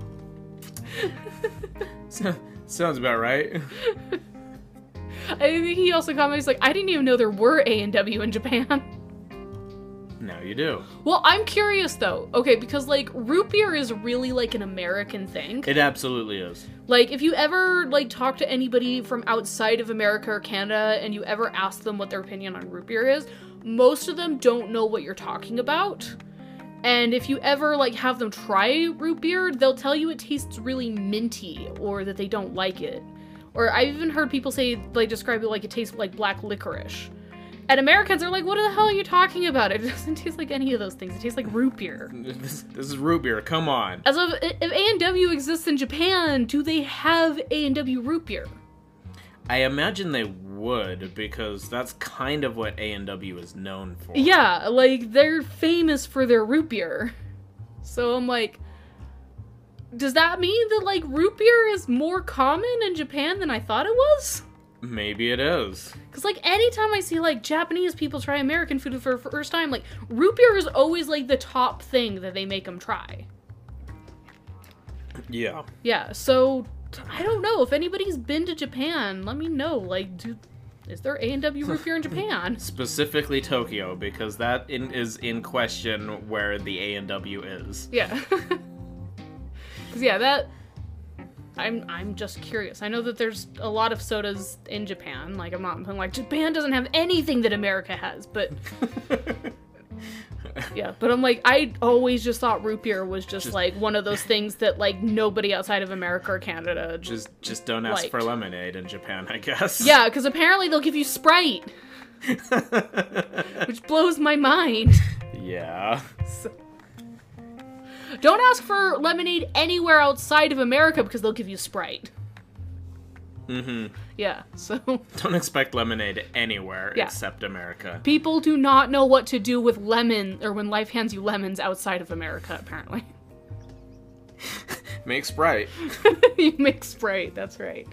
So- Sounds about right. I think he also comments like, I didn't even know there were A&W in Japan. Now you do. Well, I'm curious though. Okay, because like root beer is really like an American thing. It absolutely is. Like if you ever like talk to anybody from outside of America or Canada and you ever ask them what their opinion on root beer is, most of them don't know what you're talking about. And if you ever like have them try root beer, they'll tell you it tastes really minty or that they don't like it. Or I've even heard people say like describe it like it tastes like black licorice. And Americans are like, what the hell are you talking about? It doesn't taste like any of those things. It tastes like root beer. This, this is root beer. Come on. As of if A&W exists in Japan, do they have A&W root beer? I imagine they would because that's kind of what A and W is known for. Yeah, like they're famous for their root beer. So I'm like, does that mean that like root beer is more common in Japan than I thought it was? Maybe it is. Cause like anytime I see like Japanese people try American food for the first time, like root beer is always like the top thing that they make them try. Yeah. Yeah, so I don't know if anybody's been to Japan. Let me know. Like, do is there A and W root beer in [laughs] Japan? Specifically Tokyo because that in, is in question where the A and W is. Yeah. [laughs] Cause yeah, that I'm I'm just curious. I know that there's a lot of sodas in Japan. Like I'm not I'm like Japan doesn't have anything that America has, but [laughs] yeah. But I'm like I always just thought root beer was just, Just- like one of those things that like nobody outside of America or Canada just Just just don't ask for lemonade in Japan, I guess. yeah, because apparently they'll give you Sprite, [laughs] which blows my mind. yeah. So- Don't ask for lemonade anywhere outside of America because they'll give you Sprite. Mm-hmm. Yeah, so [laughs] Don't expect lemonade anywhere Yeah. except America. people do not know what to do with lemon or when life hands you lemons outside of America, apparently. [laughs] Make Sprite. [laughs] you make Sprite, that's right.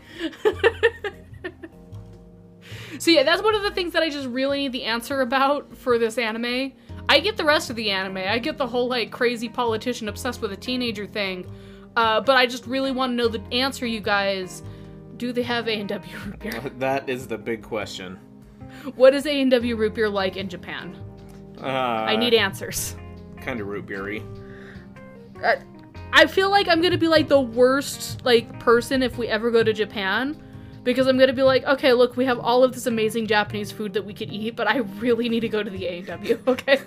so yeah, that's one of the things that I just really need the answer about for this anime. I get the rest of the anime. I get the whole like crazy politician obsessed with a teenager thing. Uh, but I just really want to know the answer, you guys. Do they have A&W root beer? [laughs] That is the big question. What is A&W root beer like in Japan? Uh, I need answers. kind of root beery. Uh, I feel like I'm gonna be like the worst like person if we ever go to Japan, because I'm gonna be like, okay, look, we have all of this amazing Japanese food that we could eat, but I really need to go to the A and W. [laughs] Okay.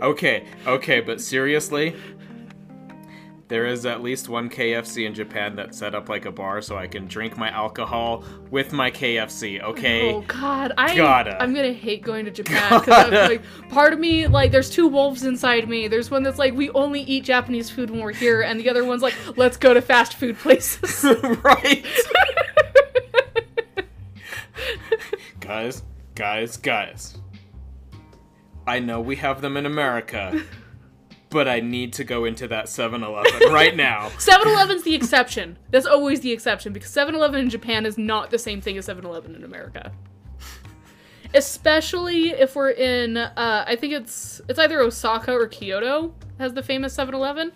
Okay, okay, but seriously, there is at least one KFC in Japan that's set up like a bar so I can drink my alcohol with my KFC, okay? Oh God, I Gotta. I'm gonna hate going to [laughs] Japan because like part of me like there's two wolves inside me. There's one that's like we only eat Japanese food when we're here, and the other one's like [laughs] let's go to fast food places. [laughs] right? guys, guys, guys. I know we have them in America, but I need to go into that 7 Eleven [laughs] right now. 7-Eleven's the exception. That's always the exception because 7-Eleven in Japan is not the same thing as 7-Eleven in America. Especially if we're in uh, I think it's it's either Osaka or Kyoto has the famous 7-Eleven.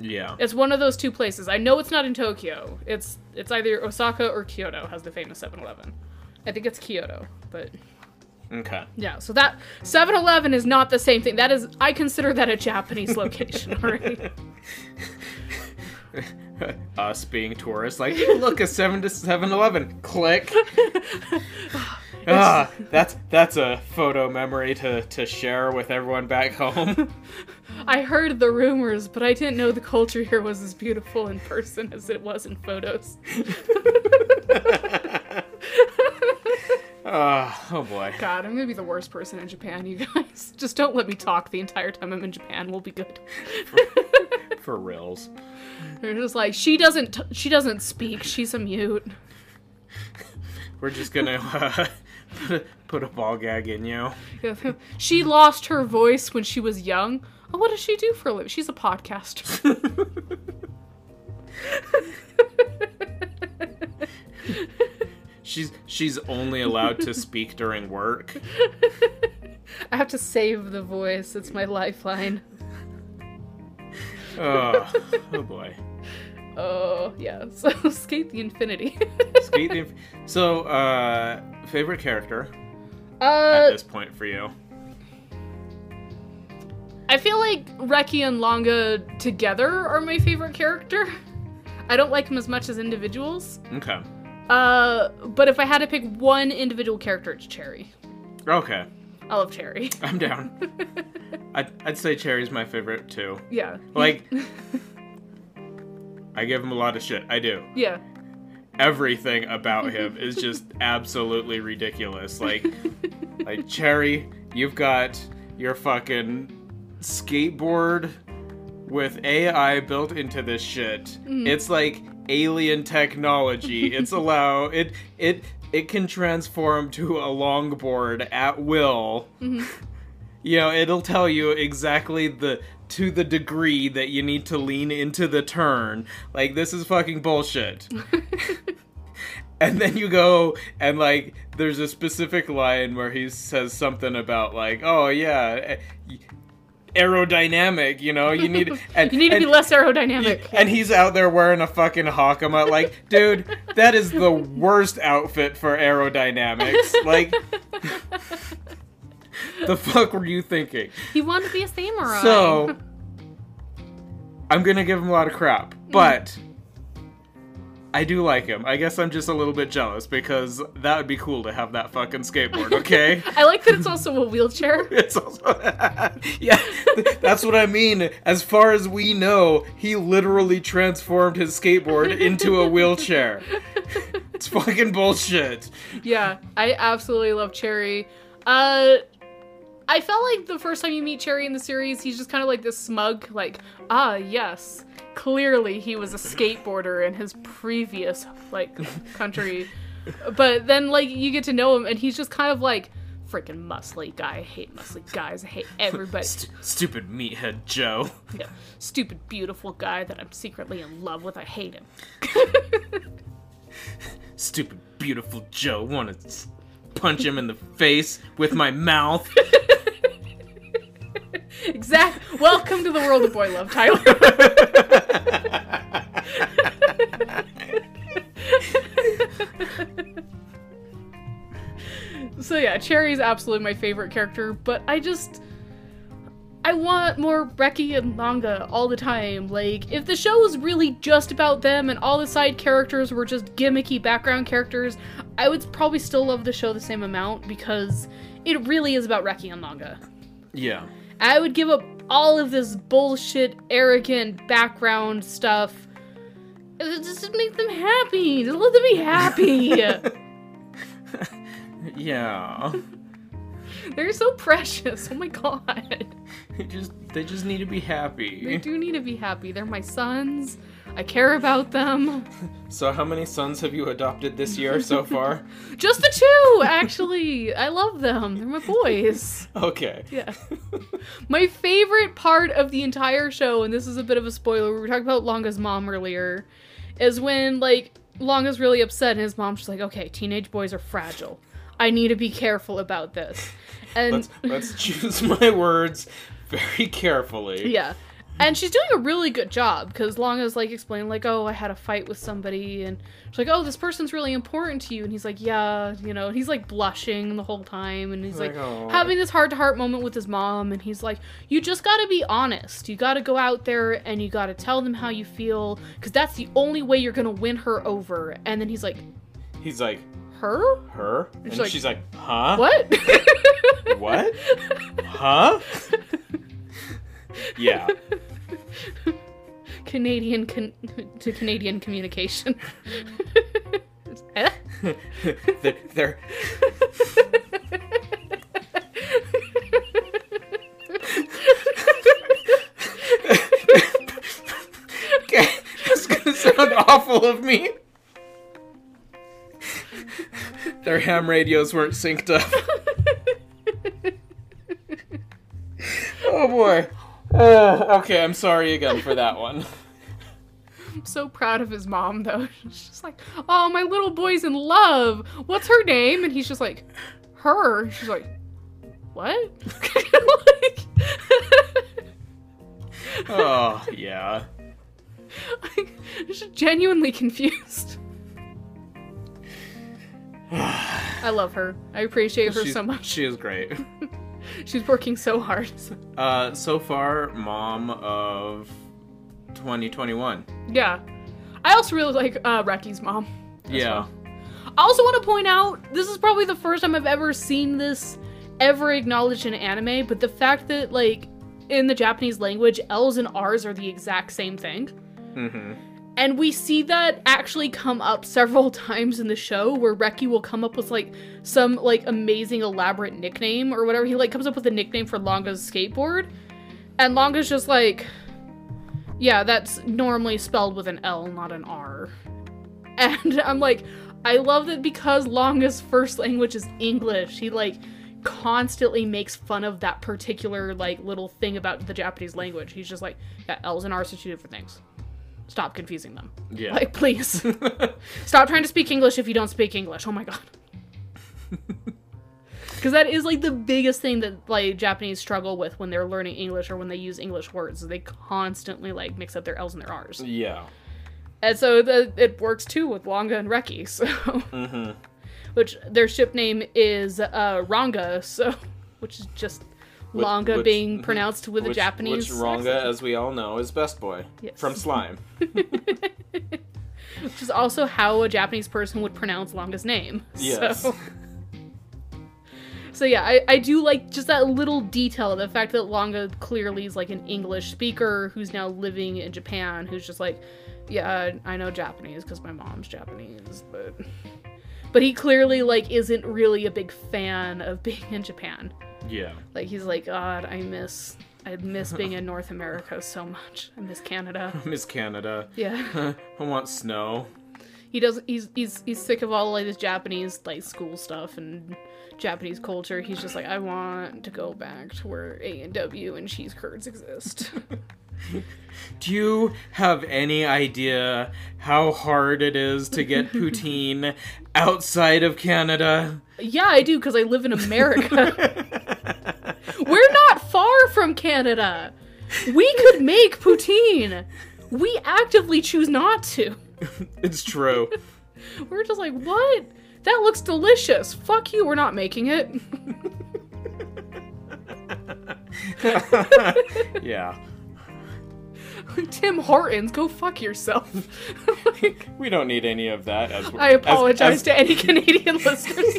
Yeah. It's one of those two places. I know it's not in Tokyo. It's it's either Osaka or Kyoto has the famous 7-Eleven. I think it's Kyoto, but Okay. yeah. So that 7-Eleven is not the same thing. That is I consider that a Japanese location, [laughs] alright? [laughs] Us being tourists, like, "Hey, look, a 7 to 7 Eleven. Click. [laughs] ah, that's that's a photo memory to, to share with everyone back home. I heard the rumors, but I didn't know the culture here was as beautiful in person as it was in photos. Ah, oh boy. God, I'm gonna be the worst person in Japan, you guys. [laughs] Just don't let me talk the entire time I'm in Japan. We'll be good. For reals. They're just like she doesn't. T- she doesn't speak. She's a mute. We're just gonna [laughs] uh, put, a, put a ball gag in you. [laughs] she lost her voice when she was young. Oh, what does she do for a living? She's a podcaster. She's she's only allowed to [laughs] speak during work. I have to save the voice. It's my lifeline. Oh, oh [laughs] boy. Oh yeah. [laughs] So SK8 the Infinity. Skate the Inf- so, uh, favorite character at uh, this point for you? I feel like Reki and Langa together are my favorite character. I don't like them as much as individuals. Okay. Uh, but if I had to pick one individual character, it's Cherry. Okay. I love Cherry. [laughs] I'm down. [laughs] I'd, I'd say Cherry's my favorite too. yeah. Like, [laughs] I give him a lot of shit. I do. Yeah. Everything about him is just absolutely ridiculous. Like, like Cherry, you've got your fucking skateboard with AI built into this shit. It's like alien technology. [laughs] It's allow it it it can transform to a longboard at will. [laughs] You know, it'll tell you exactly the to the degree that you need to lean into the turn. Like this is fucking bullshit. [laughs] and then you go and like there's a specific line where he says something about like, "Oh yeah, eh, aerodynamic, you know, you need [laughs] and You need to and- be less aerodynamic. and he's out there wearing a fucking Hakama. Like, dude, that is the worst outfit for aerodynamics. Like, [laughs] the fuck were you thinking? He wanted to be a samurai. So, I'm gonna give him a lot of crap, but mm. I do like him. I guess I'm just a little bit jealous because that would be cool to have that fucking skateboard. [laughs] Okay. I like that it's also a wheelchair. [laughs] It's also [laughs] yeah, that's what I mean. As far as we know, he literally transformed his skateboard into a wheelchair. It's fucking bullshit. yeah, I absolutely love Cherry. Uh I felt like the first time you meet Cherry in the series, he's just kind of like this smug, like, ah, yes, clearly he was a skateboarder in his previous like country. But then like you get to know him, and he's just kind of like freaking muscly guy. I hate muscly guys. I hate everybody. St- stupid meathead Joe. [laughs] Yeah. Stupid, beautiful guy that I'm secretly in love with. I hate him. [laughs] Stupid beautiful Joe. Want to punch him in the face with my mouth. [laughs] Exact. Welcome to the world of boy love, Tyler. so yeah, Cherry's absolutely my favorite character, but I just I want more Reki and Langa all the time. Like, if the show was really just about them and all the side characters were just gimmicky background characters, I would probably still love the show the same amount because it really is about Reki and Langa. yeah. I would give up all of this bullshit, arrogant background stuff. Just to make them happy. Just let them be happy. [laughs] Yeah. [laughs] They're so precious. Oh my god. [laughs] They just they just need to be happy. They do need to be happy. They're my sons. I care about them. [laughs] So how many sons have you adopted this year so [laughs] far? Just the two, actually. I love them. They're my boys. [laughs] okay. Yeah. My favorite part of the entire show, and this is a bit of a spoiler, we were talking about Langa's mom earlier, is when, like, Langa's really upset and his mom's just like, okay, teenage boys are fragile. I need to be careful about this. And Let's let's choose my words very carefully. yeah. And she's doing a really good job because Langa's like explaining, like, oh, I had a fight with somebody, and she's like, oh, this person's really important to you, and he's like, yeah, you know, and he's like blushing the whole time, and he's like, Like, having this heart to heart moment with his mom, and he's like, you just gotta be honest. You gotta go out there and you gotta tell them how you feel, because that's the only way you're gonna win her over. And then he's like, He's like, her? her? And She's like, she's like, huh? What? What? [laughs] huh? [laughs] yeah. Canadian con- to Canadian communication. Eh? they're, they're okay. It's gonna sound awful of me. Their ham radios weren't synced up. Oh boy. Uh, [laughs] okay, I'm sorry again for that one. [laughs] I'm so proud of his mom though. [laughs] She's just like, "Oh, my little boy's in love. What's her name?" And he's just like, "Her." She's like, "What?" like, oh yeah. like, just genuinely confused. [sighs] I love her. I appreciate her She's- so much. She is great. She's working so hard. Uh, so far, mom of 2021. Yeah. I also really like uh, mom. Yeah. well. I also want to point out this is probably the first time I've ever seen this ever acknowledged in anime, but the fact that like in the Japanese language, L's and R's are the exact same thing. Mm-hmm. And we see that actually come up several [laughs] times in the show where Reki will come up with like some like amazing elaborate nickname or whatever. He like comes up with a nickname for Langa's skateboard. And Langa's just like Yeah, that's normally spelled with an L, not an R. [laughs] And I'm like, I love that because Langa's first language is English, he like constantly makes fun of that particular like little thing about the Japanese language. He's just like, yeah, L's and R's are two different things. Stop confusing them. Yeah. Like, please. [laughs] Stop trying to speak English if you don't speak English. Oh my god. [laughs] Because that is like the biggest thing that like Japanese struggle with when they're learning English or when they use English words. They constantly like mix up their L's and their R's, yeah. and so the, it works too with Langa and Reki. [laughs] So, Mm-hmm. which their ship name is uh, Ranga, so which is just Which- Langa which- being pronounced with a Japanese. Which Ranga, accent. as we all know, is Best Boy Yes. from Slime. [laughs] which is also how a Japanese person would pronounce Langa's name. Yes. So, [laughs] so yeah, I, I do like just that little detail, the fact that Langa clearly is like an English speaker who's now living in Japan, who's just like, yeah, I know Japanese because my mom's Japanese, but but he clearly like isn't really a big fan of being in Japan. Yeah. Like he's like, God, I miss I miss being in North America so much. I miss Canada. [laughs] I miss Canada. Yeah. [laughs] I want snow. he does he's he's he's sick of all like this Japanese like school stuff and Japanese culture. He's just like I want to go back to where A and W and cheese curds exist. [laughs] Do you have any idea how hard it is to get [laughs] poutine outside of Canada? yeah, I do because I live in America. [laughs] We're not far from Canada. We could make poutine. We actively choose not to. [laughs] it's true. We're just like, what? That looks delicious. Fuck you, we're not making it. yeah. Tim Hortons, go fuck yourself. [laughs] Like, We don't need any of that. As I apologize as- to any [laughs] Canadian listeners.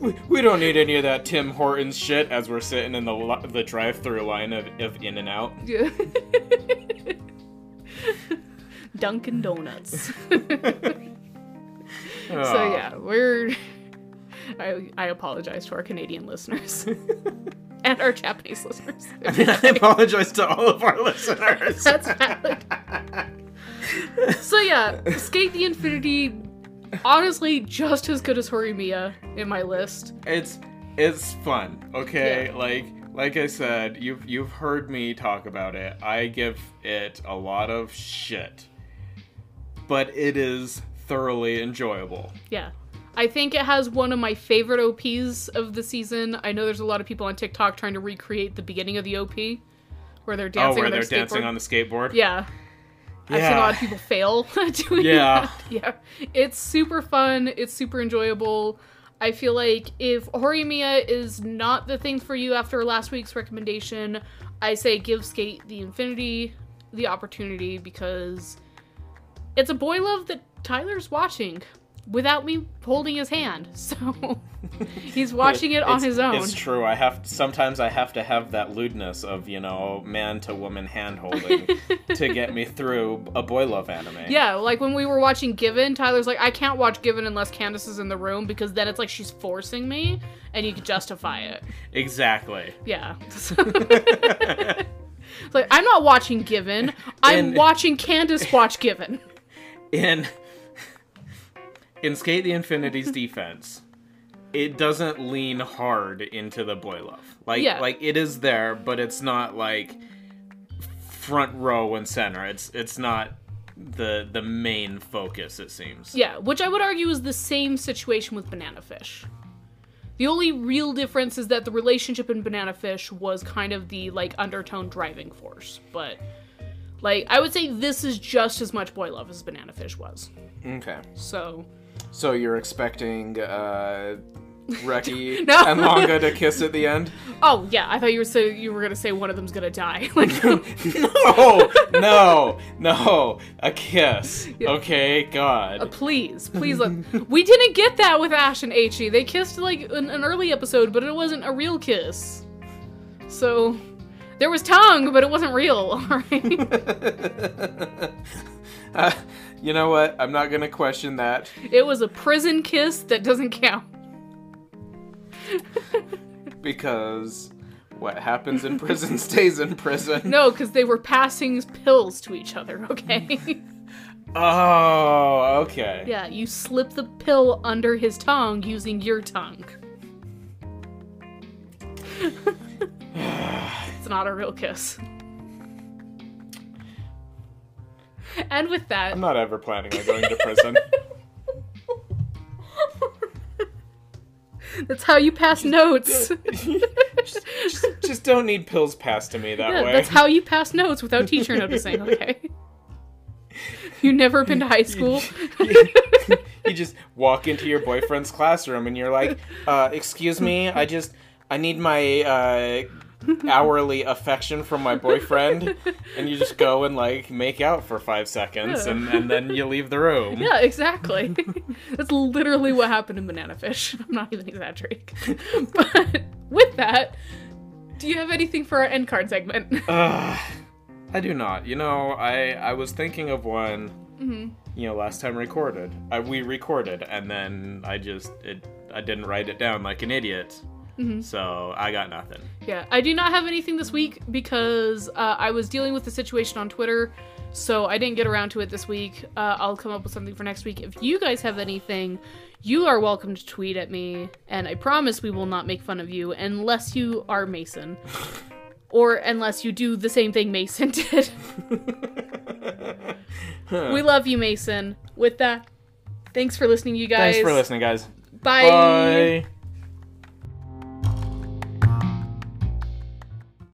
We, we don't need any of that Tim Hortons shit as we're sitting in the the drive-through line of, of In and Out. Yeah. [laughs] Dunkin' Donuts. Ah. So yeah, we're. I, I apologize to our Canadian listeners [laughs] and our Japanese listeners. I mean, I apologize to all of our listeners. [laughs] That's valid. So yeah, SK8 the Infinity, honestly, just as good as Horimiya in my list. it's it's fun okay Yeah. like like i said you've you've heard me talk about it i give it a lot of shit but it is thoroughly enjoyable Yeah. I think it has one of my favorite OPs of the season. I know there's a lot of people on TikTok trying to recreate the beginning of the OP where they're dancing. oh dancing where on they're dancing on the skateboard Yeah. I've seen a lot of people fail [laughs] doing Yeah. that. Yeah. It's super fun. It's super enjoyable. I feel like if Horimiya is not the thing for you after last week's recommendation, I say give SK8 the Infinity the opportunity because it's a boy love that Tyler's watching without me holding his hand. [laughs] So [laughs] he's watching it on his own. it's true i have sometimes i have to have that lewdness of you know man to woman hand holding [laughs] to get me through a boy love anime Yeah, like when we were watching Given, Tyler's like, I can't watch Given unless Candace is in the room because then it's like she's forcing me and you can justify it. exactly Yeah. It's like, I'm not watching Given. I'm And- watching Candace watch Given. in in SK8 the Infinity's defense, it doesn't lean hard into the boy love. Like Yeah. like it is there, but it's not like front row and center. It's it's not the the main focus. It seems. Yeah, which I would argue is the same situation with Banana Fish. The only real difference is that the relationship in Banana Fish was kind of the like undertone driving force, but like I would say this is just as much boy love as Banana Fish was. Okay. So So you're expecting uh, Reki [laughs] No. and Langa to kiss at the end? [laughs] Oh yeah, I thought you were say you were gonna say one of them's gonna die. [laughs] Like No, no, no. A kiss. Okay, God. please, please let we didn't get that with Ash and Eiji. They kissed like in an early episode, but it wasn't a real kiss. So there was tongue, but it wasn't real, alright? Uh, you know what? I'm not gonna question that. it was a prison kiss that doesn't count. [laughs] because what happens in prison [laughs] stays in prison. No, because they were passing pills to each other, [laughs] okay? Oh, okay. yeah, you slip the pill under his tongue using your tongue. it's not a real kiss. [laughs] And with that, I'm not ever planning on going to prison. [laughs] that's how you pass notes. [laughs] just, just, just don't need pills passed to me that Yeah, way. that's how you pass notes without teacher noticing, okay? You never been to high school? you just walk into your boyfriend's classroom and you're like, uh, "Excuse me, I just I need my uh, [laughs] hourly affection from my boyfriend," and you just go and like make out for five seconds, and, and then you leave the room. Yeah, exactly. [laughs] That's literally what happened in Banana Fish. [laughs] I'm not even exaggerating. But with that, do you have anything for our end card segment? Ugh, I do not. You know, I I was thinking of one. Mm-hmm. You know, last time recorded, I, we recorded, and then I just it I didn't write it down like an idiot. Mm-hmm. So I got nothing. Yeah, I do not have anything this week because uh, I was dealing with the situation on Twitter, so I didn't get around to it this week. Uh, I'll come up with something for next week. If you guys have anything, you are welcome to tweet at me, and I promise we will not make fun of you unless you are Mason. [laughs] Or unless you do the same thing Mason [laughs] did. we love you, Mason. With that, thanks for listening, you guys. Thanks for listening, guys. Bye. Bye.